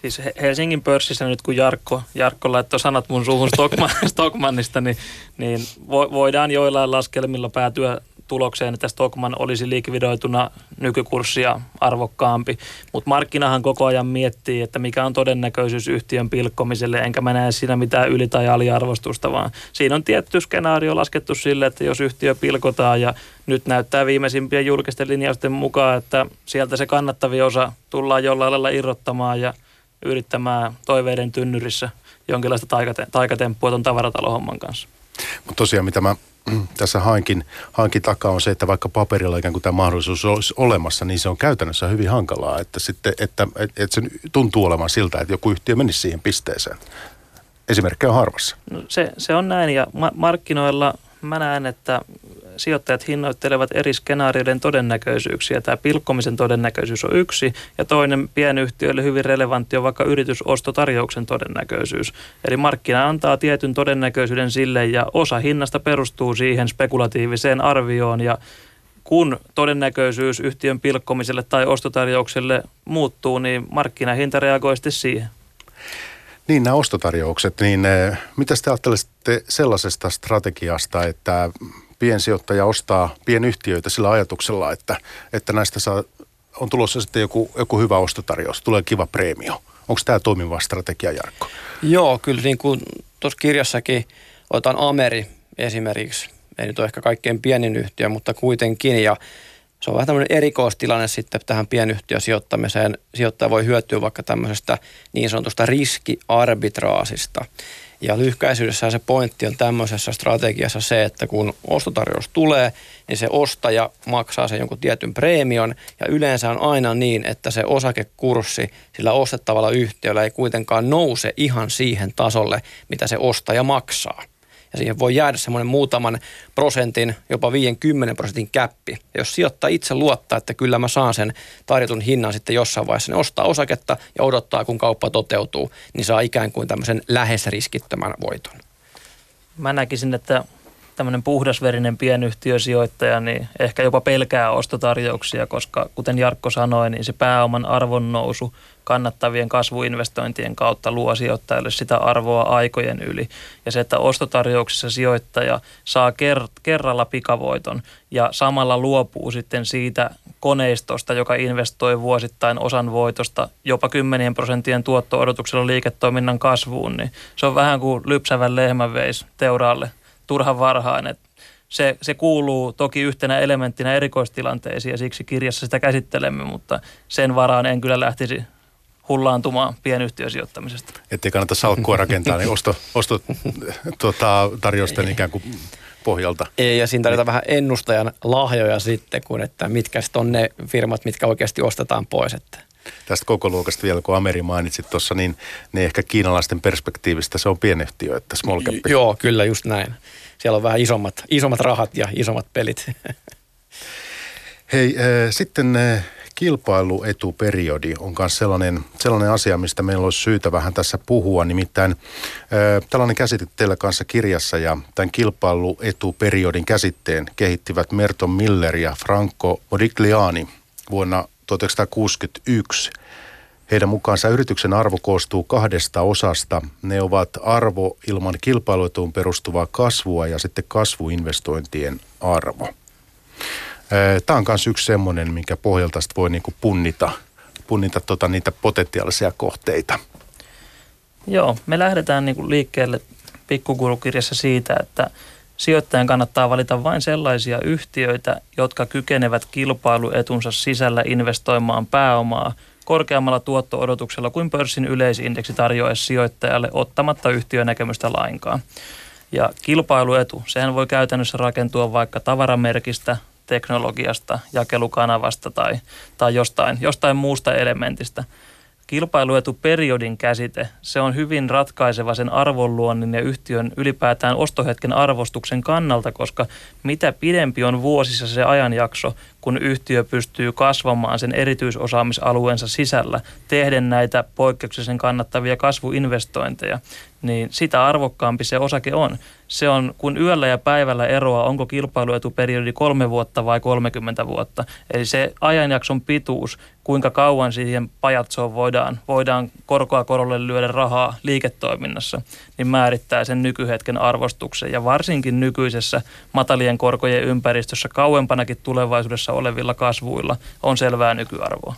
Siis Helsingin pörssissä nyt kun Jarkko, Jarkko laittoi sanat mun suuhun Stockman, Stockmannista, niin, niin voidaan joillain laskelmilla päätyä tulokseen, että Stockman olisi likvidoituna nykykurssia arvokkaampi. Mutta markkinahan koko ajan miettii, että mikä on todennäköisyys yhtiön pilkkomiselle, enkä mä näe siinä mitään yli- tai aliarvostusta, vaan siinä on tietty skenaario laskettu sille, että jos yhtiö pilkotaan ja nyt näyttää viimeisimpien julkisten linjausten mukaan, että sieltä se kannattavia osa tullaan jollain lailla irrottamaan ja – yrittämään toiveiden tynnyrissä jonkinlaista taikate- taikatemppua tuon tavaratalon kanssa. Mutta tosiaan mitä mä tässä hainkin, hainkin takaa on se, että vaikka paperilla ikään kuin tämä mahdollisuus olisi olemassa, niin se on käytännössä hyvin hankalaa, että, sitten, että, että, että se tuntuu olevan siltä, että joku yhtiö menisi siihen pisteeseen. Esimerkkejä on harvassa. No se, se on näin ja ma- markkinoilla mä näen, että sijoittajat hinnoittelevat eri skenaarioiden todennäköisyyksiä. Tämä pilkkomisen todennäköisyys on yksi ja toinen pienyhtiöille hyvin relevantti on vaikka yritysostotarjouksen todennäköisyys. Eli markkina antaa tietyn todennäköisyyden sille ja osa hinnasta perustuu siihen spekulatiiviseen arvioon ja kun todennäköisyys yhtiön pilkkomiselle tai ostotarjoukselle muuttuu, niin markkinahinta reagoi sitten siihen. Niin, nämä ostotarjoukset, niin eh, mitä te ajattelette sellaisesta strategiasta, että piensijoittaja ostaa pienyhtiöitä sillä ajatuksella, että, että näistä saa, on tulossa sitten joku, joku hyvä ostotarjous, tulee kiva preemio. Onko tämä toimiva strategia, Jarkko? Joo, kyllä niin kuin tuossa kirjassakin otetaan Ameri esimerkiksi. Ei nyt ole ehkä kaikkein pienin yhtiö, mutta kuitenkin. Ja se on vähän tämmöinen erikoistilanne sitten tähän pienyhtiösijoittamiseen. Sijoittaja voi hyötyä vaikka tämmöisestä niin sanotusta riskiarbitraasista. Ja lyhkäisyydessään se pointti on tämmöisessä strategiassa se, että kun ostotarjous tulee, niin se ostaja maksaa sen jonkun tietyn preemion. Ja yleensä on aina niin, että se osakekurssi sillä ostettavalla yhtiöllä ei kuitenkaan nouse ihan siihen tasolle, mitä se ostaja maksaa ja siihen voi jäädä semmoinen muutaman prosentin, jopa 50 prosentin käppi. Ja jos sijoittaa itse luottaa, että kyllä mä saan sen tarjotun hinnan sitten jossain vaiheessa, niin ostaa osaketta ja odottaa, kun kauppa toteutuu, niin saa ikään kuin tämmöisen lähes riskittömän voiton. Mä näkisin, että tämmöinen puhdasverinen pienyhtiösijoittaja, niin ehkä jopa pelkää ostotarjouksia, koska kuten Jarkko sanoi, niin se pääoman arvon nousu kannattavien kasvuinvestointien kautta luo sijoittajalle sitä arvoa aikojen yli. Ja se, että ostotarjouksissa sijoittaja saa ker- kerralla pikavoiton ja samalla luopuu sitten siitä koneistosta, joka investoi vuosittain osan voitosta jopa kymmenien prosentien tuotto-odotuksella liiketoiminnan kasvuun, niin se on vähän kuin lypsävän lehmän veis teuraalle turhan varhain. Se, se kuuluu toki yhtenä elementtinä erikoistilanteisiin ja siksi kirjassa sitä käsittelemme, mutta sen varaan en kyllä lähtisi hullaantumaan pienyhtiösijoittamisesta. Ettei kannata salkkua rakentaa, niin osto, osto tuota, tarjousten ikään kuin pohjalta. Ei, ja siinä tarvitaan vähän ennustajan lahjoja sitten, kun että mitkä sitten on ne firmat, mitkä oikeasti ostetaan pois. Että. Tästä koko luokasta vielä, kun Ameri mainitsit tuossa, niin, niin ehkä kiinalaisten perspektiivistä se on pienyhtiö, että small cap. Joo, kyllä just näin. Siellä on vähän isommat, isommat rahat ja isommat pelit. Hei, äh, sitten äh, kilpailuetuperiodi on myös sellainen, sellainen asia, mistä meillä olisi syytä vähän tässä puhua. Nimittäin äh, tällainen käsite teillä kanssa kirjassa ja tämän kilpailuetuperiodin käsitteen kehittivät Merton Miller ja Franco Modigliani vuonna 1961. Heidän mukaansa yrityksen arvo koostuu kahdesta osasta. Ne ovat arvo ilman kilpailuetuun perustuvaa kasvua ja sitten kasvuinvestointien arvo. Tämä on myös yksi semmoinen, minkä pohjalta voi niinku punnita, punnita tota niitä potentiaalisia kohteita. Joo, me lähdetään niinku liikkeelle pikkukulukirjassa siitä, että sijoittajan kannattaa valita vain sellaisia yhtiöitä, jotka kykenevät kilpailuetunsa sisällä investoimaan pääomaa korkeammalla tuotto-odotuksella kuin pörssin yleisindeksi tarjoaa sijoittajalle ottamatta yhtiönäkemystä lainkaan. Ja kilpailuetu, sehän voi käytännössä rakentua vaikka tavaramerkistä, teknologiasta, jakelukanavasta tai, tai jostain, jostain muusta elementistä. Kilpailuetuperiodin käsite, se on hyvin ratkaiseva sen arvonluonnin ja yhtiön ylipäätään ostohetken arvostuksen kannalta, koska mitä pidempi on vuosissa se ajanjakso, kun yhtiö pystyy kasvamaan sen erityisosaamisalueensa sisällä, tehden näitä poikkeuksellisen kannattavia kasvuinvestointeja, niin sitä arvokkaampi se osake on. Se on, kun yöllä ja päivällä eroa, onko kilpailuetuperiodi kolme vuotta vai 30 vuotta. Eli se ajanjakson pituus, kuinka kauan siihen pajatsoon voidaan, voidaan korkoa korolle lyödä rahaa liiketoiminnassa, niin määrittää sen nykyhetken arvostuksen. Ja varsinkin nykyisessä matalien korkojen ympäristössä kauempanakin tulevaisuudessa olevilla kasvuilla on selvää nykyarvoa.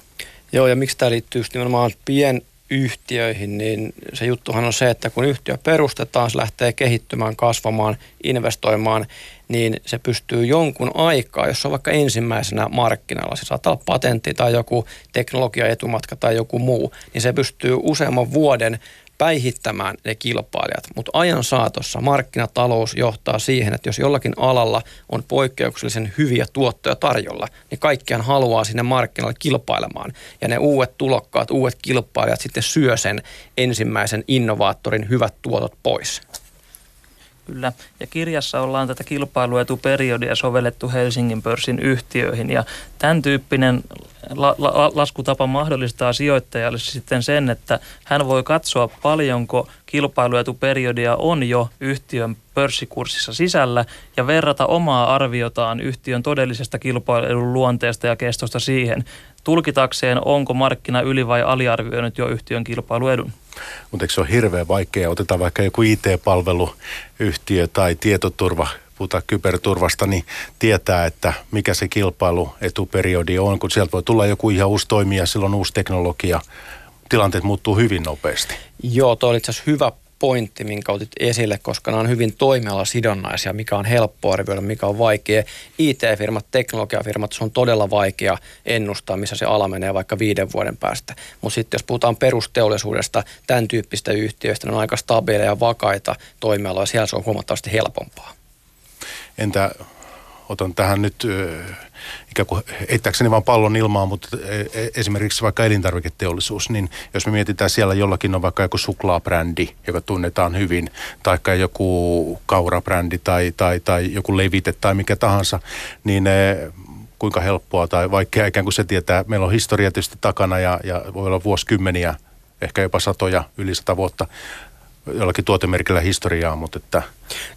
Joo, ja miksi tämä liittyy just nimenomaan pien yhtiöihin, niin se juttuhan on se, että kun yhtiö perustetaan, se lähtee kehittymään, kasvamaan, investoimaan, niin se pystyy jonkun aikaa, jos on vaikka ensimmäisenä markkinalla, se saattaa olla patentti tai joku teknologiaetumatka tai joku muu, niin se pystyy useamman vuoden päihittämään ne kilpailijat, mutta ajan saatossa markkinatalous johtaa siihen, että jos jollakin alalla on poikkeuksellisen hyviä tuottoja tarjolla, niin kaikkiaan haluaa sinne markkinalle kilpailemaan. Ja ne uudet tulokkaat, uudet kilpailijat sitten syö sen ensimmäisen innovaattorin hyvät tuotot pois. Kyllä, ja kirjassa ollaan tätä kilpailuetuperiodia sovellettu Helsingin pörssin yhtiöihin, ja tämän tyyppinen la- la- laskutapa mahdollistaa sijoittajalle sitten sen, että hän voi katsoa paljonko kilpailuetuperiodia on jo yhtiön pörssikurssissa sisällä ja verrata omaa arviotaan yhtiön todellisesta kilpailun luonteesta ja kestosta siihen, tulkitakseen onko markkina yli- vai aliarvioinut jo yhtiön kilpailuedun. Mutta eikö se ole hirveän vaikea? Otetaan vaikka joku IT-palveluyhtiö tai tietoturva, puhutaan kyberturvasta, niin tietää, että mikä se kilpailuetuperiodi on, kun sieltä voi tulla joku ihan uusi toimija, silloin uusi teknologia. Tilanteet muuttuu hyvin nopeasti. Joo, toi oli itse asiassa hyvä pointti, minkä otit esille, koska nämä on hyvin toimialasidonnaisia, mikä on helppo arvioida, mikä on vaikea. IT-firmat, teknologiafirmat, se on todella vaikea ennustaa, missä se ala menee vaikka viiden vuoden päästä. Mutta sitten jos puhutaan perusteollisuudesta, tämän tyyppistä yhtiöistä, ne on aika stabiileja ja vakaita toimialoja, siellä se on huomattavasti helpompaa. Entä otan tähän nyt ikään kuin heittääkseni vaan pallon ilmaan, mutta esimerkiksi vaikka elintarviketeollisuus, niin jos me mietitään siellä jollakin on vaikka joku suklaabrändi, joka tunnetaan hyvin, tai joku kaurabrändi tai, tai, tai joku levite tai mikä tahansa, niin kuinka helppoa tai vaikea ikään kuin se tietää. Meillä on historia tietysti takana ja, ja voi olla vuosikymmeniä, ehkä jopa satoja, yli sata vuotta jollakin tuotemerkillä historiaa, mutta että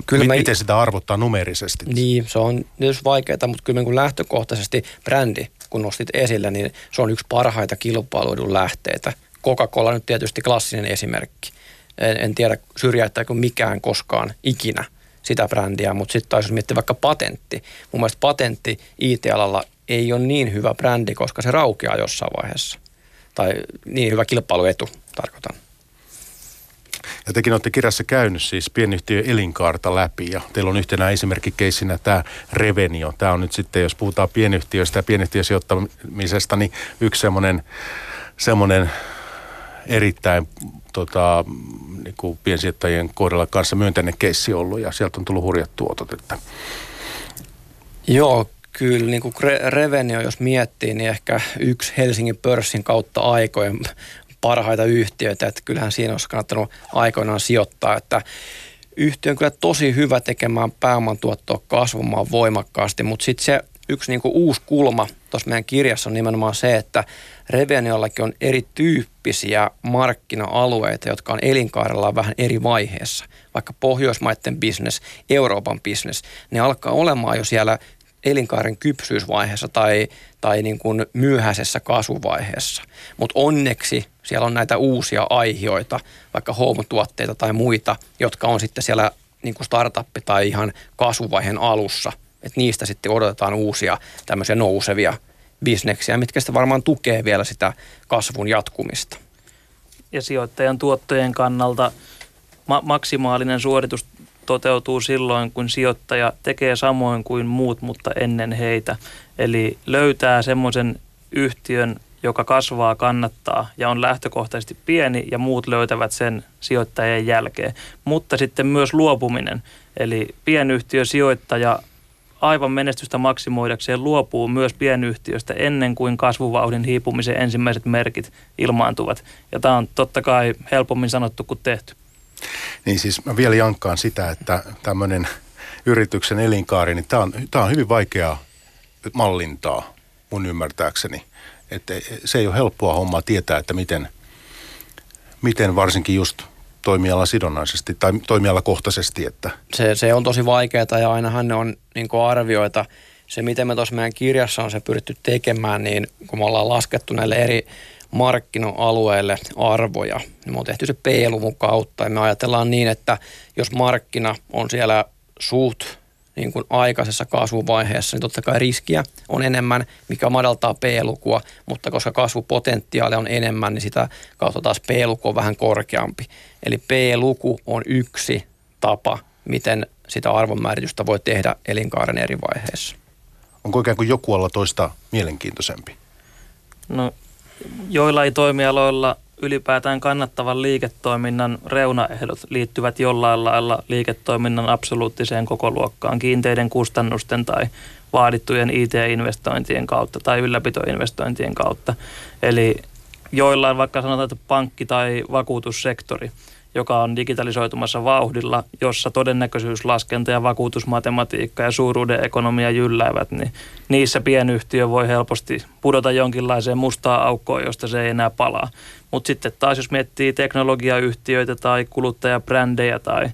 kyllä mä, miten sitä arvottaa numerisesti? Niin, se on tietysti vaikeaa, mutta kyllä niin lähtökohtaisesti brändi, kun nostit esille, niin se on yksi parhaita kilpailuidun lähteitä. Coca-Cola nyt tietysti klassinen esimerkki. En, en tiedä syrjäyttääkö mikään koskaan ikinä sitä brändiä, mutta sitten taisi miettiä vaikka patentti. Mun mielestä patentti IT-alalla ei ole niin hyvä brändi, koska se raukeaa jossain vaiheessa. Tai niin hyvä kilpailuetu, tarkoitan. Ja tekin olette kirjassa käynyt siis pienyhtiö elinkaarta läpi ja teillä on yhtenä esimerkkikeissinä tämä Revenio. Tämä on nyt sitten, jos puhutaan pienyhtiöistä ja pienyhtiösijoittamisesta, niin yksi semmoinen, semmoinen erittäin tota, niin piensijoittajien kohdalla kanssa myönteinen keissi ollut ja sieltä on tullut hurjat tuotot. Että. Joo, kyllä niin kuin Revenio, jos miettii, niin ehkä yksi Helsingin pörssin kautta aikojen parhaita yhtiöitä, että kyllähän siinä olisi kannattanut aikoinaan sijoittaa, että yhtiö on kyllä tosi hyvä tekemään pääoman tuottoa kasvamaan voimakkaasti, mutta sitten se yksi niinku uusi kulma tuossa meidän kirjassa on nimenomaan se, että Reveniollakin on erityyppisiä markkina-alueita, jotka on elinkaarellaan vähän eri vaiheessa. Vaikka Pohjoismaiden business, Euroopan business, ne alkaa olemaan jo siellä elinkaaren kypsyysvaiheessa tai, tai niin kuin myöhäisessä kasvuvaiheessa. Mutta onneksi siellä on näitä uusia aihioita, vaikka home-tuotteita tai muita, jotka on sitten siellä niin kuin startuppi tai ihan kasvuvaiheen alussa. Että niistä sitten odotetaan uusia tämmöisiä nousevia bisneksiä, mitkä sitten varmaan tukee vielä sitä kasvun jatkumista. Ja sijoittajan tuottojen kannalta ma- maksimaalinen suoritus toteutuu silloin, kun sijoittaja tekee samoin kuin muut, mutta ennen heitä. Eli löytää semmoisen yhtiön, joka kasvaa, kannattaa ja on lähtökohtaisesti pieni ja muut löytävät sen sijoittajien jälkeen. Mutta sitten myös luopuminen. Eli pienyhtiösijoittaja aivan menestystä maksimoidakseen luopuu myös pienyhtiöstä ennen kuin kasvuvauhdin hiipumisen ensimmäiset merkit ilmaantuvat. Ja tämä on totta kai helpommin sanottu kuin tehty. Niin siis mä vielä jankkaan sitä, että tämmöinen yrityksen elinkaari, niin tämä on, tämä on hyvin vaikeaa mallintaa mun ymmärtääkseni. Että se ei ole helppoa hommaa tietää, että miten, miten varsinkin just toimiala sidonnaisesti tai toimialakohtaisesti. Että. Se, se on tosi vaikeaa ja ainahan ne on niin arvioita. Se, miten me tuossa meidän kirjassa on se pyritty tekemään, niin kun me ollaan laskettu näille eri markkina-alueelle arvoja. Niin me on tehty se P-luvun kautta ja me ajatellaan niin, että jos markkina on siellä suht niin kuin aikaisessa kasvuvaiheessa, niin totta kai riskiä on enemmän, mikä madaltaa P-lukua, mutta koska kasvupotentiaalia on enemmän, niin sitä kautta taas P-luku on vähän korkeampi. Eli P-luku on yksi tapa, miten sitä arvonmääritystä voi tehdä elinkaaren eri vaiheissa. Onko ikään kuin joku alla toista mielenkiintoisempi? No joillain toimialoilla ylipäätään kannattavan liiketoiminnan reunaehdot liittyvät jollain lailla liiketoiminnan absoluuttiseen kokoluokkaan kiinteiden kustannusten tai vaadittujen IT-investointien kautta tai ylläpitoinvestointien kautta. Eli joillain vaikka sanotaan, että pankki- tai vakuutussektori, joka on digitalisoitumassa vauhdilla, jossa todennäköisyyslaskenta ja vakuutusmatematiikka ja suuruuden ekonomia jylläävät, niin niissä pienyhtiö voi helposti pudota jonkinlaiseen mustaan aukkoon, josta se ei enää palaa. Mutta sitten taas jos miettii teknologiayhtiöitä tai kuluttajabrändejä tai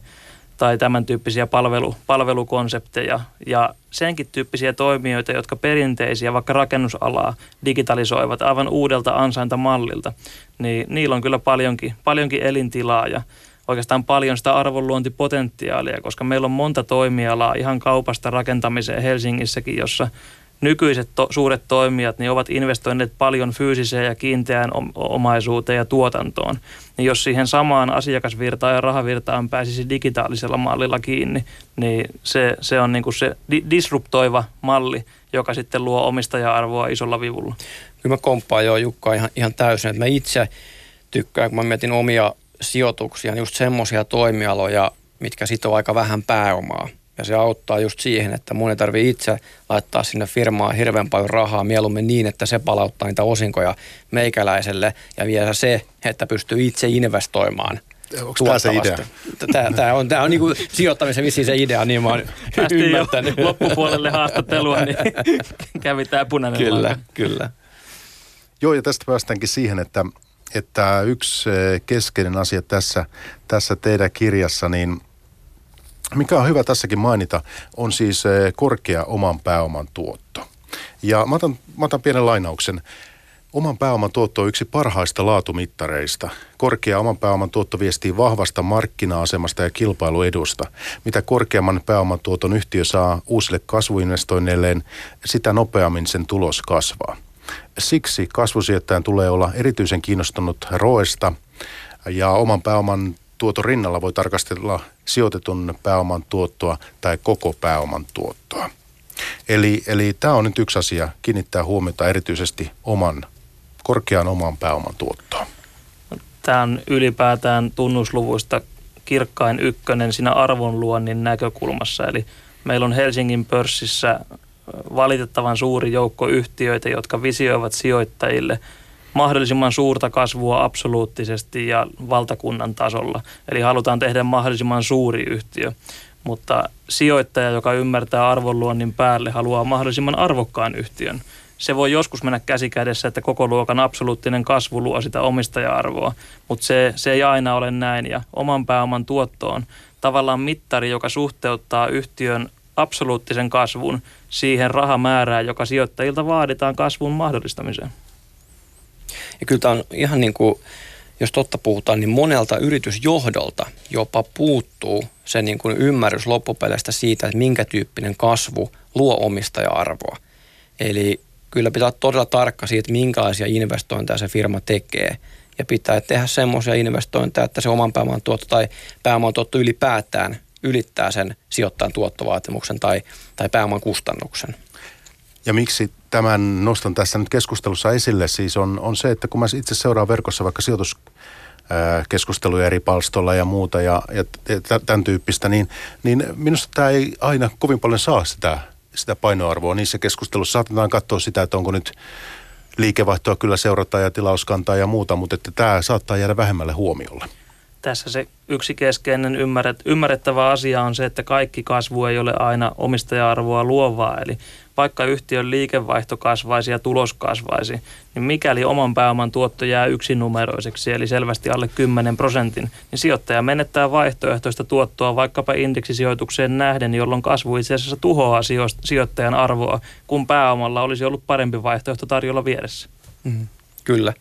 tai tämän tyyppisiä palvelu, palvelukonsepteja ja senkin tyyppisiä toimijoita, jotka perinteisiä vaikka rakennusalaa digitalisoivat aivan uudelta ansaintamallilta, niin niillä on kyllä paljonkin, paljonkin elintilaa ja oikeastaan paljon sitä arvonluontipotentiaalia, koska meillä on monta toimialaa ihan kaupasta rakentamiseen Helsingissäkin, jossa nykyiset to, suuret toimijat niin ovat investoineet paljon fyysiseen ja kiinteään omaisuuteen ja tuotantoon. Niin jos siihen samaan asiakasvirtaan ja rahavirtaan pääsisi digitaalisella mallilla kiinni, niin se, se on niin kuin se di- disruptoiva malli, joka sitten luo omistaja-arvoa isolla vivulla. Kyllä mä komppaan jo Jukka ihan, ihan täysin, että mä itse tykkään, kun mä mietin omia sijoituksia, niin just semmoisia toimialoja, mitkä sitoo aika vähän pääomaa. Ja se auttaa just siihen, että mun ei tarvitse itse laittaa sinne firmaan hirveän paljon rahaa mieluummin niin, että se palauttaa niitä osinkoja meikäläiselle ja vielä se, että pystyy itse investoimaan Onko tämä se idea? Tämä, tämä on, tämä on niin kuin sijoittamisen vissiin se idea, niin mä oon ymmärtänyt. loppupuolelle haastattelua, niin kävi tämä punainen Kyllä, lanka. kyllä. Joo, ja tästä päästäänkin siihen, että, että yksi eh, keskeinen asia tässä, tässä teidän kirjassa, niin mikä on hyvä tässäkin mainita, on siis eh, korkea oman pääoman tuotto. Ja mä otan, mä otan pienen lainauksen. Oman pääoman tuotto on yksi parhaista laatumittareista. Korkea oman pääoman tuotto viestii vahvasta markkina-asemasta ja kilpailuedusta. Mitä korkeamman pääoman tuoton yhtiö saa uusille kasvuinvestoinneilleen, sitä nopeammin sen tulos kasvaa. Siksi kasvusijoittajan tulee olla erityisen kiinnostunut roesta ja oman pääoman tuoton rinnalla voi tarkastella sijoitetun pääoman tuottoa tai koko pääoman tuottoa. Eli, eli tämä on nyt yksi asia, kiinnittää huomiota erityisesti oman, korkean oman pääoman tuottoon. Tämä on ylipäätään tunnusluvuista kirkkain ykkönen siinä arvonluonnin näkökulmassa. Eli meillä on Helsingin pörssissä valitettavan suuri joukko yhtiöitä, jotka visioivat sijoittajille mahdollisimman suurta kasvua absoluuttisesti ja valtakunnan tasolla. Eli halutaan tehdä mahdollisimman suuri yhtiö. Mutta sijoittaja, joka ymmärtää arvonluonnin päälle, haluaa mahdollisimman arvokkaan yhtiön. Se voi joskus mennä käsikädessä, että koko luokan absoluuttinen kasvu luo sitä omistaja-arvoa, mutta se, se ei aina ole näin. Ja oman pääoman tuotto on tavallaan mittari, joka suhteuttaa yhtiön absoluuttisen kasvun siihen rahamäärään, joka sijoittajilta vaaditaan kasvun mahdollistamiseen. Ja kyllä tämä on ihan niin kuin, jos totta puhutaan, niin monelta yritysjohdolta jopa puuttuu se niin kuin ymmärrys loppupeleistä siitä, että minkä tyyppinen kasvu luo omistaja-arvoa. Eli kyllä pitää olla todella tarkka siitä, minkälaisia investointeja se firma tekee. Ja pitää tehdä semmoisia investointeja, että se oman pääoman tuotto tai pääoman tuotto ylipäätään ylittää sen sijoittajan tuottovaatimuksen tai, tai pääoman kustannuksen. Ja miksi tämän nostan tässä nyt keskustelussa esille, siis on, on se, että kun mä itse seuraan verkossa vaikka sijoituskeskusteluja eri palstolla ja muuta ja, ja tämän tyyppistä, niin, niin minusta tämä ei aina kovin paljon saa sitä, sitä painoarvoa. Niissä keskustelussa saatetaan katsoa sitä, että onko nyt liikevaihtoa kyllä seurata ja tilauskantaa ja muuta, mutta että tämä saattaa jäädä vähemmälle huomiolle tässä se yksi keskeinen ymmärret, ymmärrettävä asia on se, että kaikki kasvu ei ole aina omistaja-arvoa luovaa. Eli vaikka yhtiön liikevaihto kasvaisi ja tulos kasvaisi, niin mikäli oman pääoman tuotto jää yksinumeroiseksi, eli selvästi alle 10 prosentin, niin sijoittaja menettää vaihtoehtoista tuottoa vaikkapa indeksisijoitukseen nähden, jolloin kasvu itse asiassa tuhoaa sijoittajan arvoa, kun pääomalla olisi ollut parempi vaihtoehto tarjolla vieressä. Mm, kyllä.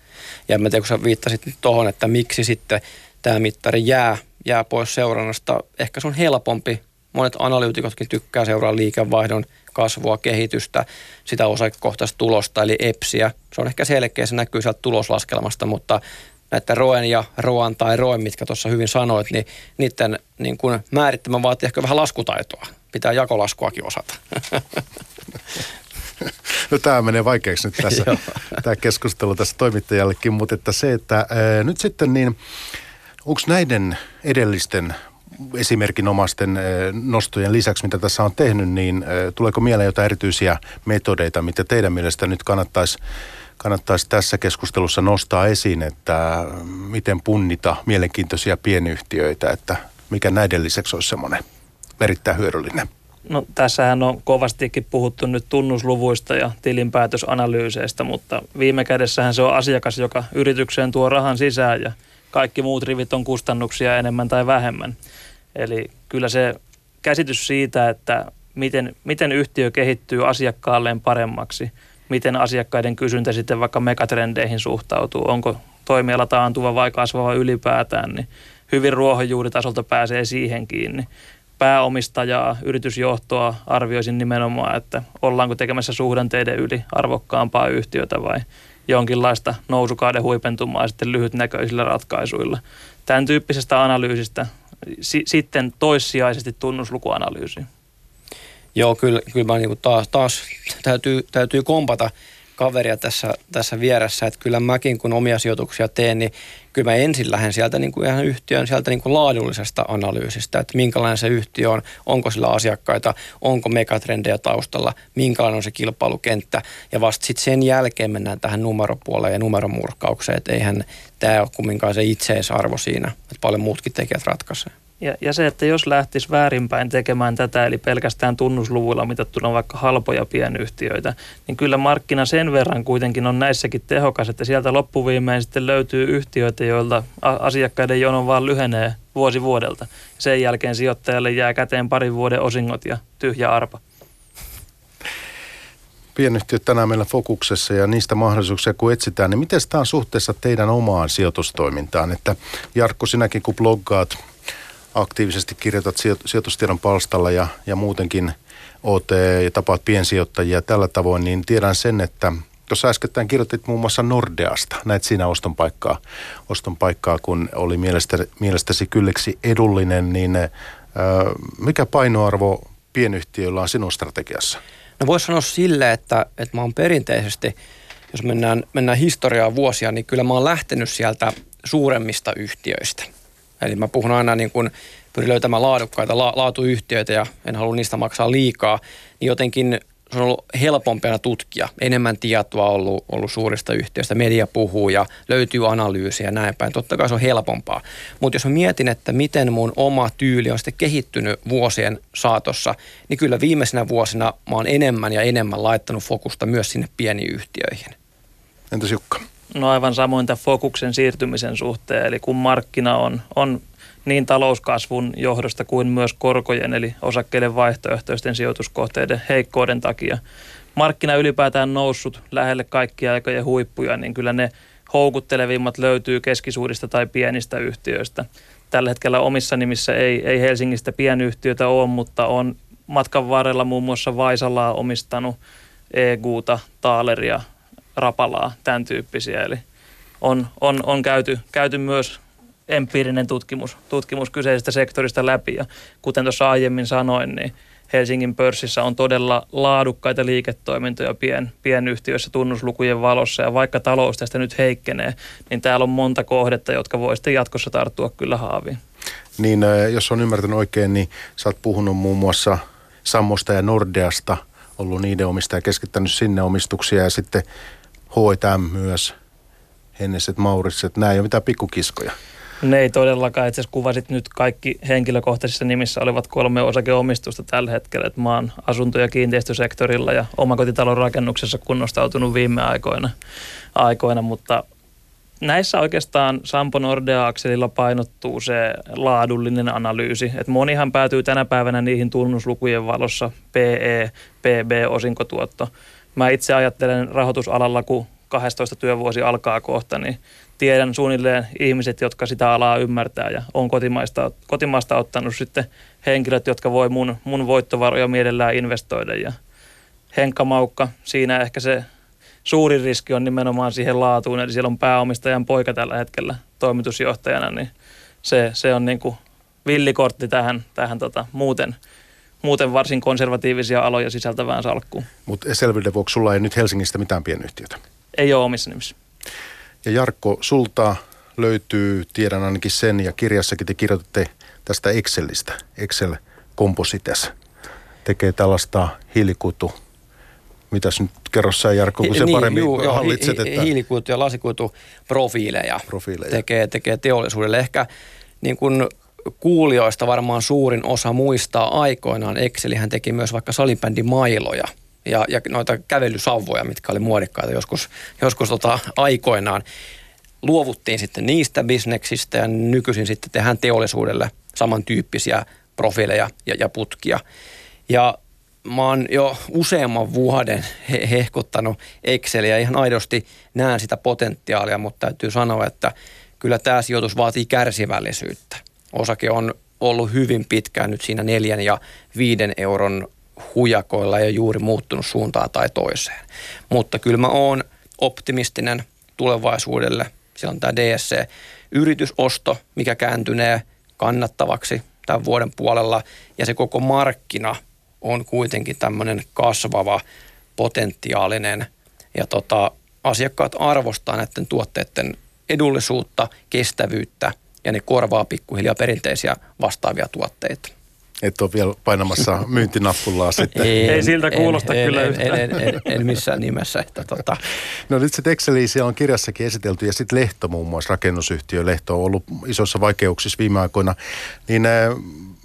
Ja mä tiedän, kun sä viittasit tuohon, että miksi sitten tämä mittari jää, jää pois seurannasta. Ehkä se on helpompi. Monet analyytikotkin tykkää seuraa liikevaihdon kasvua, kehitystä, sitä osakekohtaista tulosta, eli EPSiä. Se on ehkä selkeä, se näkyy sieltä tuloslaskelmasta, mutta näiden ROEN ja ROAN tai ROEN, mitkä tuossa hyvin sanoit, niin niiden niin kuin määrittämä vaatii ehkä vähän laskutaitoa. Pitää jakolaskuakin osata. No tämä menee vaikeaksi nyt tässä, tämä keskustelu tässä toimittajallekin, mutta että se, että ää, nyt sitten niin Onko näiden edellisten esimerkinomaisten eh, nostojen lisäksi, mitä tässä on tehnyt, niin eh, tuleeko mieleen jotain erityisiä metodeita, mitä teidän mielestä nyt kannattaisi kannattaisi tässä keskustelussa nostaa esiin, että miten punnita mielenkiintoisia pienyhtiöitä, että mikä näiden lisäksi olisi semmoinen erittäin hyödyllinen? No tässähän on kovastikin puhuttu nyt tunnusluvuista ja tilinpäätösanalyyseistä, mutta viime kädessähän se on asiakas, joka yritykseen tuo rahan sisään ja kaikki muut rivit on kustannuksia enemmän tai vähemmän. Eli kyllä se käsitys siitä, että miten, miten yhtiö kehittyy asiakkaalleen paremmaksi, miten asiakkaiden kysyntä sitten vaikka megatrendeihin suhtautuu, onko toimiala taantuva vai kasvava ylipäätään, niin hyvin ruohonjuuritasolta pääsee siihen kiinni pääomistajaa, yritysjohtoa arvioisin nimenomaan, että ollaanko tekemässä suhdanteiden yli arvokkaampaa yhtiötä vai jonkinlaista nousukauden huipentumaa sitten lyhytnäköisillä ratkaisuilla. Tämän tyyppisestä analyysistä si- sitten toissijaisesti tunnuslukuanalyysi. Joo, kyllä, kyllä mä niin taas, taas täytyy, täytyy kompata kaveria tässä, tässä vieressä, että kyllä mäkin kun omia sijoituksia teen, niin kyllä mä ensin lähden sieltä niin kuin ihan yhtiön sieltä niin kuin laadullisesta analyysistä, että minkälainen se yhtiö on, onko sillä asiakkaita, onko megatrendejä taustalla, minkälainen on se kilpailukenttä ja vasta sitten sen jälkeen mennään tähän numeropuoleen ja numeromurkkaukseen, että eihän tämä ole kumminkaan se itseisarvo siinä, että paljon muutkin tekijät ratkaisee. Ja, ja se, että jos lähtisi väärinpäin tekemään tätä, eli pelkästään tunnusluvuilla mitattuna vaikka halpoja pienyhtiöitä, niin kyllä markkina sen verran kuitenkin on näissäkin tehokas, että sieltä loppuviimein sitten löytyy yhtiöitä, joilta asiakkaiden jono vaan lyhenee vuosi vuodelta. Sen jälkeen sijoittajalle jää käteen parin vuoden osingot ja tyhjä arpa pienyhtiöt tänään meillä fokuksessa ja niistä mahdollisuuksia kun etsitään, niin miten tämä on suhteessa teidän omaan sijoitustoimintaan? Että Jarkko, sinäkin kun bloggaat aktiivisesti kirjoitat sijoitustiedon palstalla ja, ja muutenkin oot ja tapaat piensijoittajia tällä tavoin, niin tiedän sen, että Tuossa äskettäin kirjoitit muun muassa Nordeasta. Näet siinä oston paikkaa, oston paikkaa kun oli mielestä, mielestäsi kylliksi edullinen, niin ää, mikä painoarvo pienyhtiöillä on sinun strategiassa? No voisi sanoa sille, että, että mä oon perinteisesti, jos mennään, mennään historiaa vuosia, niin kyllä mä oon lähtenyt sieltä suuremmista yhtiöistä – Eli mä puhun aina niin kuin, pyrin löytämään laadukkaita la, laatuyhtiöitä ja en halua niistä maksaa liikaa, niin jotenkin se on ollut helpompi tutkia. Enemmän tietoa ollut, ollut suurista yhtiöistä, media puhuu ja löytyy analyysiä ja näin päin. Totta kai se on helpompaa. Mutta jos mä mietin, että miten mun oma tyyli on sitten kehittynyt vuosien saatossa, niin kyllä viimeisenä vuosina mä oon enemmän ja enemmän laittanut fokusta myös sinne pieniin yhtiöihin. Entäs Jukka? No aivan samoin tämän fokuksen siirtymisen suhteen, eli kun markkina on, on niin talouskasvun johdosta kuin myös korkojen eli osakkeiden vaihtoehtoisten sijoituskohteiden heikkouden takia. Markkina ylipäätään noussut lähelle kaikkia aikojen huippuja, niin kyllä ne houkuttelevimmat löytyy keskisuurista tai pienistä yhtiöistä. Tällä hetkellä omissa nimissä ei, ei Helsingistä pienyhtiötä ole, mutta on matkan varrella muun muassa Vaisalaa omistanut, Eguuta, Taaleria, Rapalaa, tämän tyyppisiä. Eli on, on, on käyty, käyty myös empiirinen tutkimus, tutkimus kyseisestä sektorista läpi. Ja kuten tuossa aiemmin sanoin, niin Helsingin pörssissä on todella laadukkaita liiketoimintoja pien, pienyhtiöissä tunnuslukujen valossa. Ja vaikka talous tästä nyt heikkenee, niin täällä on monta kohdetta, jotka voi sitten jatkossa tarttua kyllä haaviin. Niin, jos on ymmärtänyt oikein, niin sä oot puhunut muun muassa Sammosta ja Nordeasta, ollut niiden omistaja, keskittänyt sinne omistuksia ja sitten H&M myös, Henneset, Mauritset, nämä ei ole mitään pikkukiskoja. Ne ei todellakaan. Itse asiassa kuvasit nyt kaikki henkilökohtaisissa nimissä olevat kolme osakeomistusta tällä hetkellä. Että oon asunto- ja kiinteistösektorilla ja omakotitalon rakennuksessa kunnostautunut viime aikoina, aikoina mutta näissä oikeastaan Sampo Nordea-akselilla painottuu se laadullinen analyysi. Että monihan päätyy tänä päivänä niihin tunnuslukujen valossa PE, PB, osinkotuotto – mä itse ajattelen rahoitusalalla, kun 12 työvuosi alkaa kohta, niin tiedän suunnilleen ihmiset, jotka sitä alaa ymmärtää ja on kotimaista, kotimaasta ottanut sitten henkilöt, jotka voi mun, mun voittovaroja mielellään investoida. Ja Henkka Maukka, siinä ehkä se suurin riski on nimenomaan siihen laatuun, eli siellä on pääomistajan poika tällä hetkellä toimitusjohtajana, niin se, se on niin kuin villikortti tähän, tähän tota, muuten – muuten varsin konservatiivisia aloja sisältävään salkkuun. Mutta selvyyden vuoksi sulla ei nyt Helsingistä mitään pienyhtiötä? Ei ole omissa nimissä. Ja Jarkko, sulta löytyy, tiedän ainakin sen, ja kirjassakin te kirjoitatte tästä Excelistä, Excel Composites. Tekee tällaista hiilikutu Mitäs nyt kerro sä Jarkko, kun se niin, paremmin juu, joo, hallitset, hi, että... Hiilikuitu- ja lasikuituprofiileja Profiileja. Tekee, tekee teollisuudelle. Ehkä niin kuin kuulijoista varmaan suurin osa muistaa aikoinaan. Excelihän teki myös vaikka salibändimailoja ja, ja noita kävelysauvoja, mitkä oli muodikkaita joskus, joskus tota aikoinaan. Luovuttiin sitten niistä bisneksistä ja nykyisin sitten tehdään teollisuudelle samantyyppisiä profiileja ja, ja putkia. Ja mä oon jo useamman vuoden he- hehkuttanut Exceliä. Ihan aidosti näen sitä potentiaalia, mutta täytyy sanoa, että kyllä tämä sijoitus vaatii kärsivällisyyttä. Osake on ollut hyvin pitkään nyt siinä neljän ja viiden euron hujakoilla ja juuri muuttunut suuntaan tai toiseen. Mutta kyllä mä oon optimistinen tulevaisuudelle. Siellä on tämä DSC-yritysosto, mikä kääntynee kannattavaksi tämän vuoden puolella ja se koko markkina on kuitenkin tämmöinen kasvava, potentiaalinen ja tota, asiakkaat arvostaa näiden tuotteiden edullisuutta, kestävyyttä ja ne korvaa pikkuhiljaa perinteisiä vastaavia tuotteita. Et ole vielä painamassa myyntinappulaa sitten. Ei siltä kuulosta en, kyllä en, yhtään. en, en, en, en missään nimessä. Että tota, No nyt se siellä on kirjassakin esitelty ja sitten Lehto muun muassa, rakennusyhtiö Lehto on ollut isossa vaikeuksissa viime aikoina. Niin äh,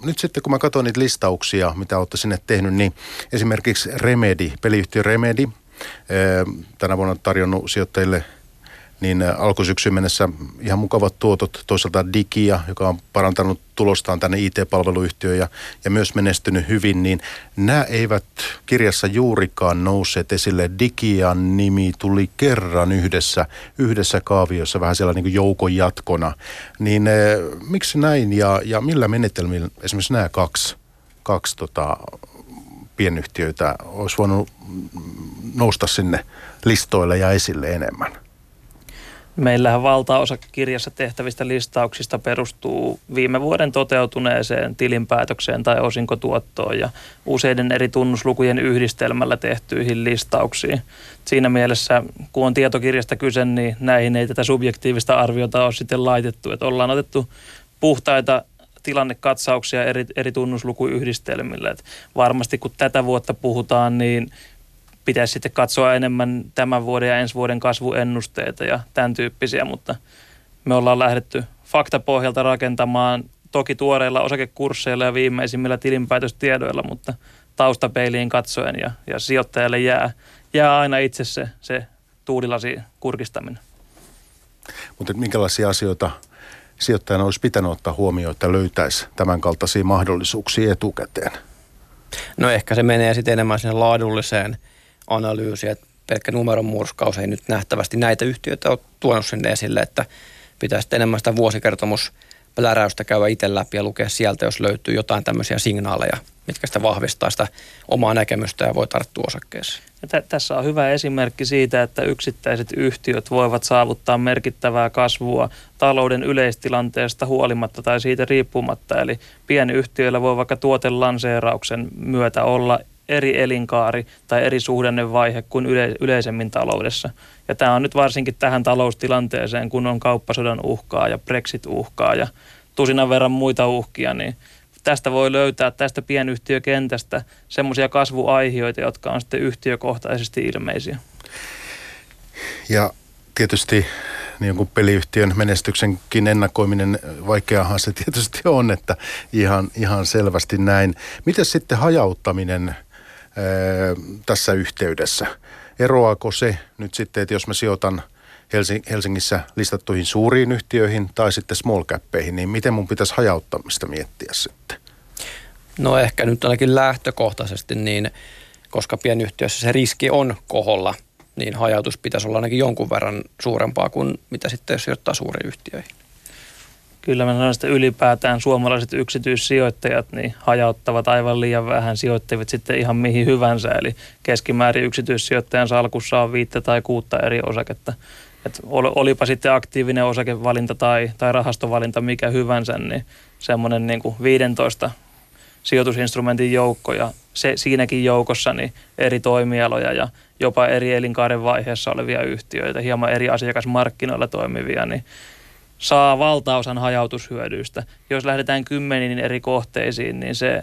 nyt sitten kun mä katson niitä listauksia, mitä olette sinne tehnyt, niin esimerkiksi Remedy, peliyhtiö Remedy, äh, tänä vuonna tarjonnut sijoittajille niin alkusyksyyn mennessä ihan mukavat tuotot. Toisaalta Digia, joka on parantanut tulostaan tänne IT-palveluyhtiöön ja, ja myös menestynyt hyvin, niin nämä eivät kirjassa juurikaan nousseet esille. Digian nimi tuli kerran yhdessä, yhdessä kaaviossa, vähän siellä niin joukon jatkona. Niin eh, miksi näin ja, ja millä menetelmillä esimerkiksi nämä kaksi, kaksi tota, pienyhtiöitä olisi voinut nousta sinne listoille ja esille enemmän? Meillähän valtaosa kirjassa tehtävistä listauksista perustuu viime vuoden toteutuneeseen tilinpäätökseen tai osinkotuottoon ja useiden eri tunnuslukujen yhdistelmällä tehtyihin listauksiin. Siinä mielessä, kun on tietokirjasta kyse, niin näihin ei tätä subjektiivista arviota ole sitten laitettu. Että ollaan otettu puhtaita tilannekatsauksia eri, eri tunnuslukuyhdistelmillä. Et varmasti kun tätä vuotta puhutaan, niin pitäisi sitten katsoa enemmän tämän vuoden ja ensi vuoden kasvuennusteita ja tämän tyyppisiä, mutta me ollaan lähdetty faktapohjalta rakentamaan toki tuoreilla osakekursseilla ja viimeisimmillä tilinpäätöstiedoilla, mutta taustapeiliin katsoen ja, ja sijoittajalle jää, jää aina itse se, se tuulilasi kurkistaminen. Mutta minkälaisia asioita sijoittajan olisi pitänyt ottaa huomioon, että löytäisi tämän kaltaisia mahdollisuuksia etukäteen? no ehkä se menee sitten enemmän sinne laadulliseen analyysiin, että pelkkä numeron murskaus ei nyt nähtävästi näitä yhtiöitä ole tuonut sinne esille, että pitäisi enemmän sitä vuosikertomuspläräystä käydä itse läpi ja lukea sieltä, jos löytyy jotain tämmöisiä signaaleja, mitkä sitä vahvistaa sitä omaa näkemystä ja voi tarttua osakkeeseen. Ja tä- tässä on hyvä esimerkki siitä, että yksittäiset yhtiöt voivat saavuttaa merkittävää kasvua talouden yleistilanteesta huolimatta tai siitä riippumatta. Eli pienyhtiöillä voi vaikka tuotelanseerauksen myötä olla eri elinkaari tai eri suhdannevaihe kuin yle- yleisemmin taloudessa. Ja tämä on nyt varsinkin tähän taloustilanteeseen, kun on kauppasodan uhkaa ja Brexit-uhkaa ja tusinan verran muita uhkia, niin tästä voi löytää tästä pienyhtiökentästä semmoisia kasvuaihioita, jotka on sitten yhtiökohtaisesti ilmeisiä. Ja tietysti niin kuin peliyhtiön menestyksenkin ennakoiminen, vaikeahan se tietysti on, että ihan, ihan selvästi näin. Miten sitten hajauttaminen tässä yhteydessä? Eroaako se nyt sitten, että jos mä sijoitan Helsing- Helsingissä listattuihin suuriin yhtiöihin tai sitten small cappeihin, niin miten mun pitäisi hajauttamista miettiä sitten? No ehkä nyt ainakin lähtökohtaisesti, niin koska pienyhtiössä se riski on koholla, niin hajautus pitäisi olla ainakin jonkun verran suurempaa kuin mitä sitten jos sijoittaa suuriin yhtiöihin. Kyllä mä sanon, että ylipäätään suomalaiset yksityissijoittajat niin hajauttavat aivan liian vähän sijoittavat sitten ihan mihin hyvänsä. Eli keskimäärin yksityissijoittajan salkussa on viittä tai kuutta eri osaketta. Et ol- olipa sitten aktiivinen osakevalinta tai, tai rahastovalinta mikä hyvänsä, niin semmoinen niin kuin 15 sijoitusinstrumentin joukko ja se, siinäkin joukossa niin eri toimialoja ja jopa eri elinkaaren vaiheessa olevia yhtiöitä, hieman eri asiakasmarkkinoilla toimivia, niin saa valtaosan hajautushyödyistä. Jos lähdetään kymmeniin eri kohteisiin, niin se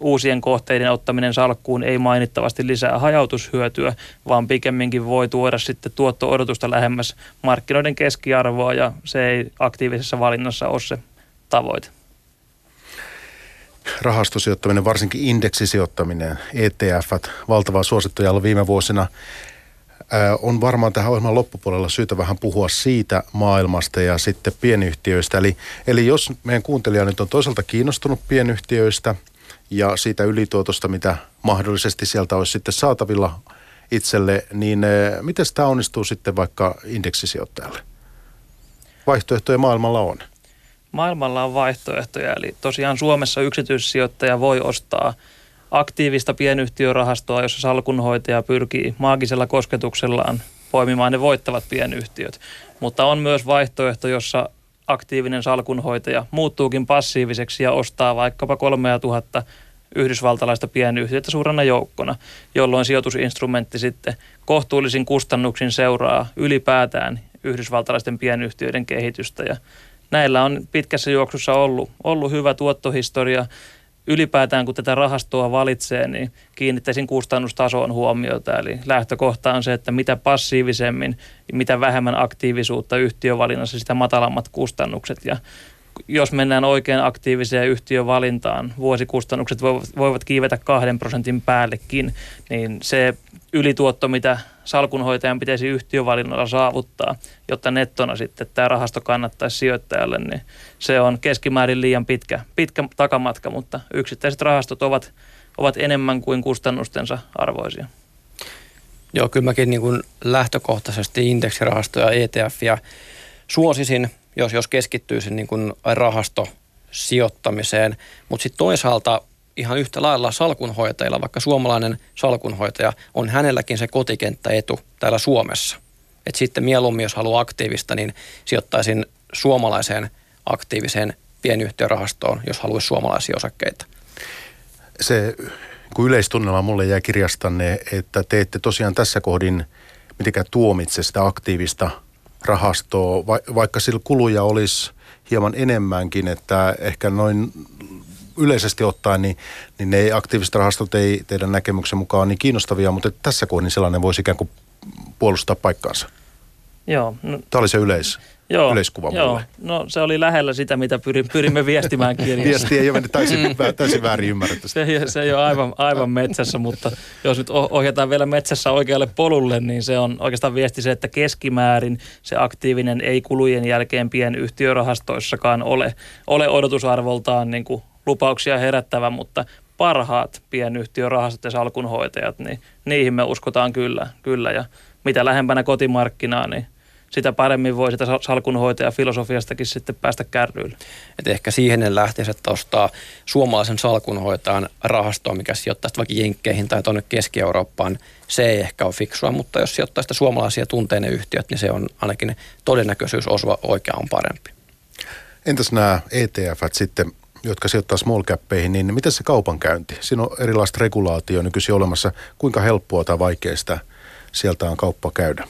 uusien kohteiden ottaminen salkkuun ei mainittavasti lisää hajautushyötyä, vaan pikemminkin voi tuoda sitten tuotto-odotusta lähemmäs markkinoiden keskiarvoa ja se ei aktiivisessa valinnassa ole se tavoite rahastosijoittaminen, varsinkin indeksisijoittaminen, ETF, valtavaa suosittuja ollut viime vuosina. On varmaan tähän ohjelman loppupuolella syytä vähän puhua siitä maailmasta ja sitten pienyhtiöistä. Eli, eli jos meidän kuuntelija nyt on toisaalta kiinnostunut pienyhtiöistä ja siitä ylituotosta, mitä mahdollisesti sieltä olisi sitten saatavilla itselle, niin miten tämä onnistuu sitten vaikka indeksisijoittajalle? Vaihtoehtoja maailmalla on maailmalla on vaihtoehtoja. Eli tosiaan Suomessa yksityissijoittaja voi ostaa aktiivista pienyhtiörahastoa, jossa salkunhoitaja pyrkii maagisella kosketuksellaan poimimaan ne voittavat pienyhtiöt. Mutta on myös vaihtoehto, jossa aktiivinen salkunhoitaja muuttuukin passiiviseksi ja ostaa vaikkapa 3000 yhdysvaltalaista pienyhtiötä suurena joukkona, jolloin sijoitusinstrumentti sitten kohtuullisin kustannuksin seuraa ylipäätään yhdysvaltalaisten pienyhtiöiden kehitystä ja näillä on pitkässä juoksussa ollut, ollut hyvä tuottohistoria. Ylipäätään kun tätä rahastoa valitsee, niin kiinnittäisin kustannustasoon huomiota. Eli lähtökohta on se, että mitä passiivisemmin, mitä vähemmän aktiivisuutta yhtiövalinnassa, sitä matalammat kustannukset. Ja jos mennään oikein aktiiviseen yhtiövalintaan, vuosikustannukset voivat kiivetä kahden prosentin päällekin, niin se ylituotto, mitä salkunhoitajan pitäisi yhtiövalinnalla saavuttaa, jotta nettona sitten tämä rahasto kannattaisi sijoittajalle, niin se on keskimäärin liian pitkä, pitkä takamatka, mutta yksittäiset rahastot ovat, ovat enemmän kuin kustannustensa arvoisia. Joo, kyllä mäkin niin kuin lähtökohtaisesti indeksirahastoja, ETF ja suosisin, jos, jos keskittyisin niin kuin rahastosijoittamiseen, mutta sitten toisaalta ihan yhtä lailla salkunhoitajilla, vaikka suomalainen salkunhoitaja on hänelläkin se kotikenttäetu täällä Suomessa. Et sitten mieluummin, jos haluaa aktiivista, niin sijoittaisin suomalaiseen aktiiviseen pienyhtiörahastoon, jos haluaisi suomalaisia osakkeita. Se, kun yleistunnelma mulle jää kirjastanne, että te ette tosiaan tässä kohdin mitenkään tuomitse sitä aktiivista rahastoa, vaikka sillä kuluja olisi hieman enemmänkin, että ehkä noin yleisesti ottaen, niin, niin ne aktiiviset rahastot ei teidän näkemyksen mukaan niin kiinnostavia, mutta tässä kohdin sellainen voisi ikään kuin puolustaa paikkaansa. Joo. No, Tämä oli se yleis, joo, yleiskuva joo. mulle. No se oli lähellä sitä, mitä pyrimme, pyrimme viestimään kirjassa. Viesti ei ole mennyt täysin, mm. täysin väärin ymmärretty. Se, se ei ole aivan, aivan metsässä, mutta jos nyt ohjataan vielä metsässä oikealle polulle, niin se on oikeastaan viesti se, että keskimäärin se aktiivinen ei kulujen jälkeen pienyhtiörahastoissakaan ole, ole odotusarvoltaan niin kuin lupauksia herättävä, mutta parhaat pienyhtiörahastot ja salkunhoitajat, niin niihin me uskotaan kyllä, kyllä. Ja mitä lähempänä kotimarkkinaa, niin sitä paremmin voi sitä salkunhoitaja filosofiastakin sitten päästä kärryille. Et ehkä siihen en lähtisi, että ostaa suomalaisen salkunhoitajan rahastoa, mikä sijoittaisi vaikka Jenkkeihin tai tuonne Keski-Eurooppaan. Se ei ehkä ole fiksua, mutta jos sijoittaa sitä suomalaisia tunteinen yhtiöt, niin se on ainakin todennäköisyys osua oikea on parempi. Entäs nämä ETF sitten, jotka sijoittaa small cappeihin, niin miten se kaupankäynti? Siinä on erilaista regulaatio nykyisin olemassa. Kuinka helppoa tai vaikeasta sieltä on kauppa käydä?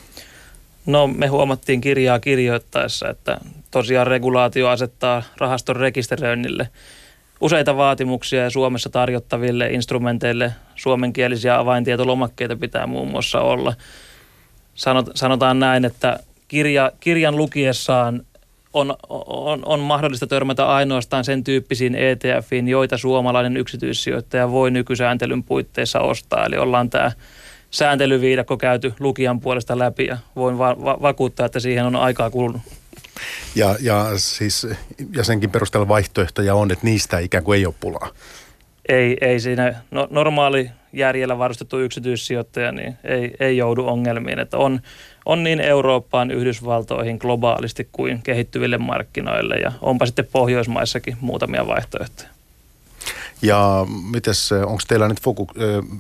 No me huomattiin kirjaa kirjoittaessa, että tosiaan regulaatio asettaa rahaston rekisteröinnille useita vaatimuksia ja Suomessa tarjottaville instrumenteille suomenkielisiä avaintietolomakkeita pitää muun muassa olla. Sanotaan näin, että kirja, kirjan lukiessaan on, on, on mahdollista törmätä ainoastaan sen tyyppisiin ETFiin, joita suomalainen yksityissijoittaja voi nykysääntelyn puitteissa ostaa. Eli ollaan tämä sääntelyviidakko käyty lukijan puolesta läpi ja voin va- va- vakuuttaa, että siihen on aikaa kulunut. Ja, ja, siis, ja senkin perusteella vaihtoehtoja on, että niistä ikään kuin ei ole pulaa. Ei, ei siinä no, normaali järjellä varustettu yksityissijoittaja niin ei, ei joudu ongelmiin. Että on, on niin Eurooppaan, Yhdysvaltoihin globaalisti kuin kehittyville markkinoille ja onpa sitten Pohjoismaissakin muutamia vaihtoehtoja. Ja mites, onko teillä nyt foku,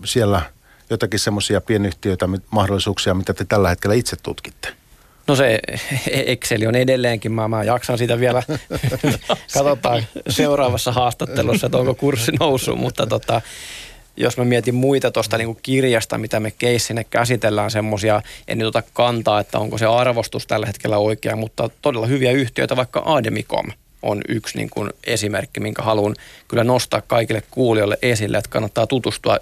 siellä jotakin semmoisia pienyhtiöitä, mahdollisuuksia, mitä te tällä hetkellä itse tutkitte? No se Excel on edelleenkin, mä, mä jaksan sitä vielä, katsotaan seuraavassa haastattelussa, että onko kurssi noussut, mutta tota, jos mä mietin muita tuosta niin kirjasta, mitä me keissinne käsitellään, semmoisia, en nyt ota kantaa, että onko se arvostus tällä hetkellä oikea, mutta todella hyviä yhtiöitä, vaikka Ademicom. on yksi niin kuin esimerkki, minkä haluan kyllä nostaa kaikille kuulijoille esille, että kannattaa tutustua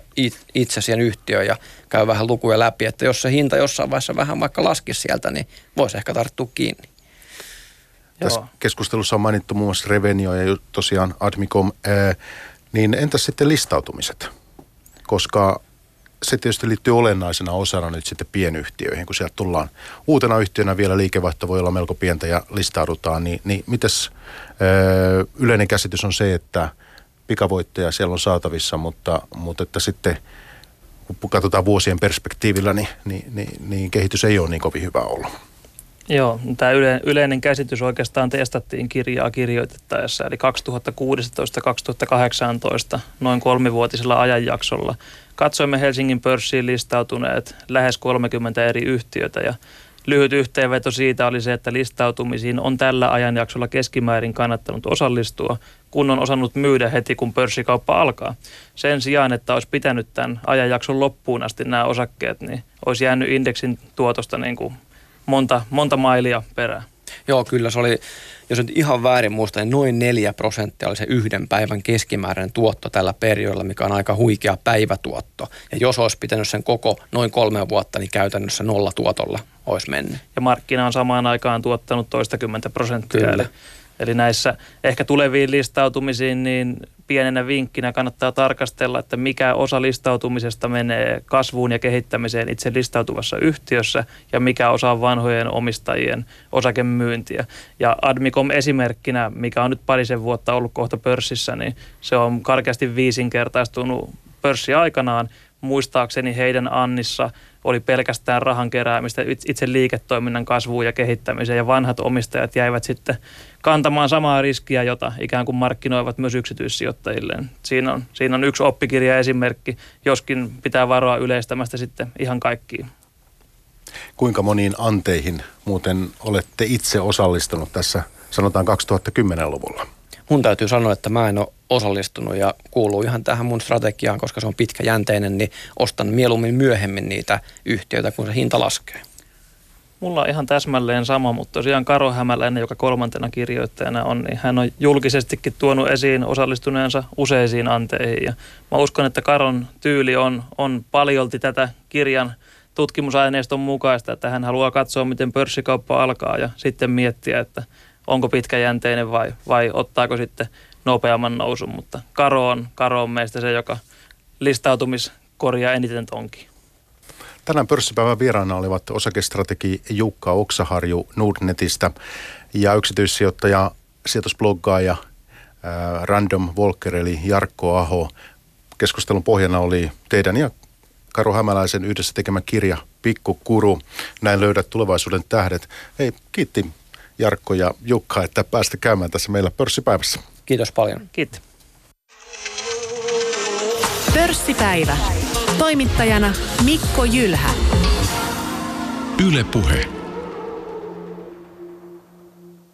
itse siihen yhtiöön ja käy vähän lukuja läpi, että jos se hinta jossain vaiheessa vähän vaikka laskisi sieltä, niin voisi ehkä tarttua kiinni. Tässä keskustelussa on mainittu muun muassa Revenio ja tosiaan Admicom, ää, niin entäs sitten listautumiset? Koska se tietysti liittyy olennaisena osana nyt sitten pienyhtiöihin, kun sieltä tullaan uutena yhtiönä vielä liikevaihto voi olla melko pientä ja listaudutaan, niin, niin mitäs öö, yleinen käsitys on se, että pikavoitteja siellä on saatavissa, mutta, mutta että sitten kun katsotaan vuosien perspektiivillä, niin, niin, niin, niin kehitys ei ole niin kovin hyvä ollut. Joo, tämä yle, yleinen käsitys oikeastaan testattiin kirjaa kirjoitettaessa, eli 2016-2018 noin kolmivuotisella ajanjaksolla. Katsoimme Helsingin pörssiin listautuneet lähes 30 eri yhtiötä ja lyhyt yhteenveto siitä oli se, että listautumisiin on tällä ajanjaksolla keskimäärin kannattanut osallistua, kun on osannut myydä heti, kun pörssikauppa alkaa. Sen sijaan, että olisi pitänyt tämän ajanjakson loppuun asti nämä osakkeet, niin olisi jäänyt indeksin tuotosta niin kuin monta, monta mailia perään. Joo, kyllä se oli, jos nyt ihan väärin muista, niin noin 4 prosenttia oli se yhden päivän keskimääräinen tuotto tällä perioilla, mikä on aika huikea päivätuotto. Ja jos olisi pitänyt sen koko noin kolme vuotta, niin käytännössä nolla tuotolla olisi mennyt. Ja markkina on samaan aikaan tuottanut toistakymmentä prosenttia. Kyllä. Eli, eli näissä ehkä tuleviin listautumisiin, niin pienenä vinkkinä kannattaa tarkastella, että mikä osa listautumisesta menee kasvuun ja kehittämiseen itse listautuvassa yhtiössä ja mikä osa on vanhojen omistajien osakemyyntiä. Ja Admicom esimerkkinä, mikä on nyt parisen vuotta ollut kohta pörssissä, niin se on karkeasti viisinkertaistunut pörssi aikanaan. Muistaakseni heidän Annissa – oli pelkästään rahan keräämistä itse liiketoiminnan kasvuun ja kehittämiseen ja vanhat omistajat jäivät sitten kantamaan samaa riskiä, jota ikään kuin markkinoivat myös yksityissijoittajilleen. Siinä on, siinä on yksi oppikirja esimerkki, joskin pitää varoa yleistämästä sitten ihan kaikkiin. Kuinka moniin anteihin muuten olette itse osallistunut tässä sanotaan 2010-luvulla? Mun täytyy sanoa, että mä en ole osallistunut ja kuuluu ihan tähän mun strategiaan, koska se on pitkäjänteinen, niin ostan mieluummin myöhemmin niitä yhtiöitä, kun se hinta laskee. Mulla on ihan täsmälleen sama, mutta tosiaan Karo Hämäläinen, joka kolmantena kirjoittajana on, niin hän on julkisestikin tuonut esiin osallistuneensa useisiin anteihin. Ja mä uskon, että Karon tyyli on, on paljolti tätä kirjan tutkimusaineiston mukaista, että hän haluaa katsoa, miten pörssikauppa alkaa ja sitten miettiä, että – onko pitkäjänteinen vai, vai ottaako sitten nopeamman nousun, mutta Karo on, Karo on meistä se, joka listautumiskorjaa eniten tonki. Tänään pörssipäivän vieraana olivat osakestrategi Jukka Oksaharju Nordnetistä ja yksityissijoittaja, sijoitusbloggaaja Random Walker eli Jarkko Aho. Keskustelun pohjana oli teidän ja Karo Hämäläisen yhdessä tekemä kirja Pikku Kuru. Näin löydät tulevaisuuden tähdet. Hei, kiitti Jarkko ja Jukka, että päästä käymään tässä meillä pörssipäivässä. Kiitos paljon. Kiitos. Pörssipäivä. Toimittajana Mikko Jylhä. Yle Puhe.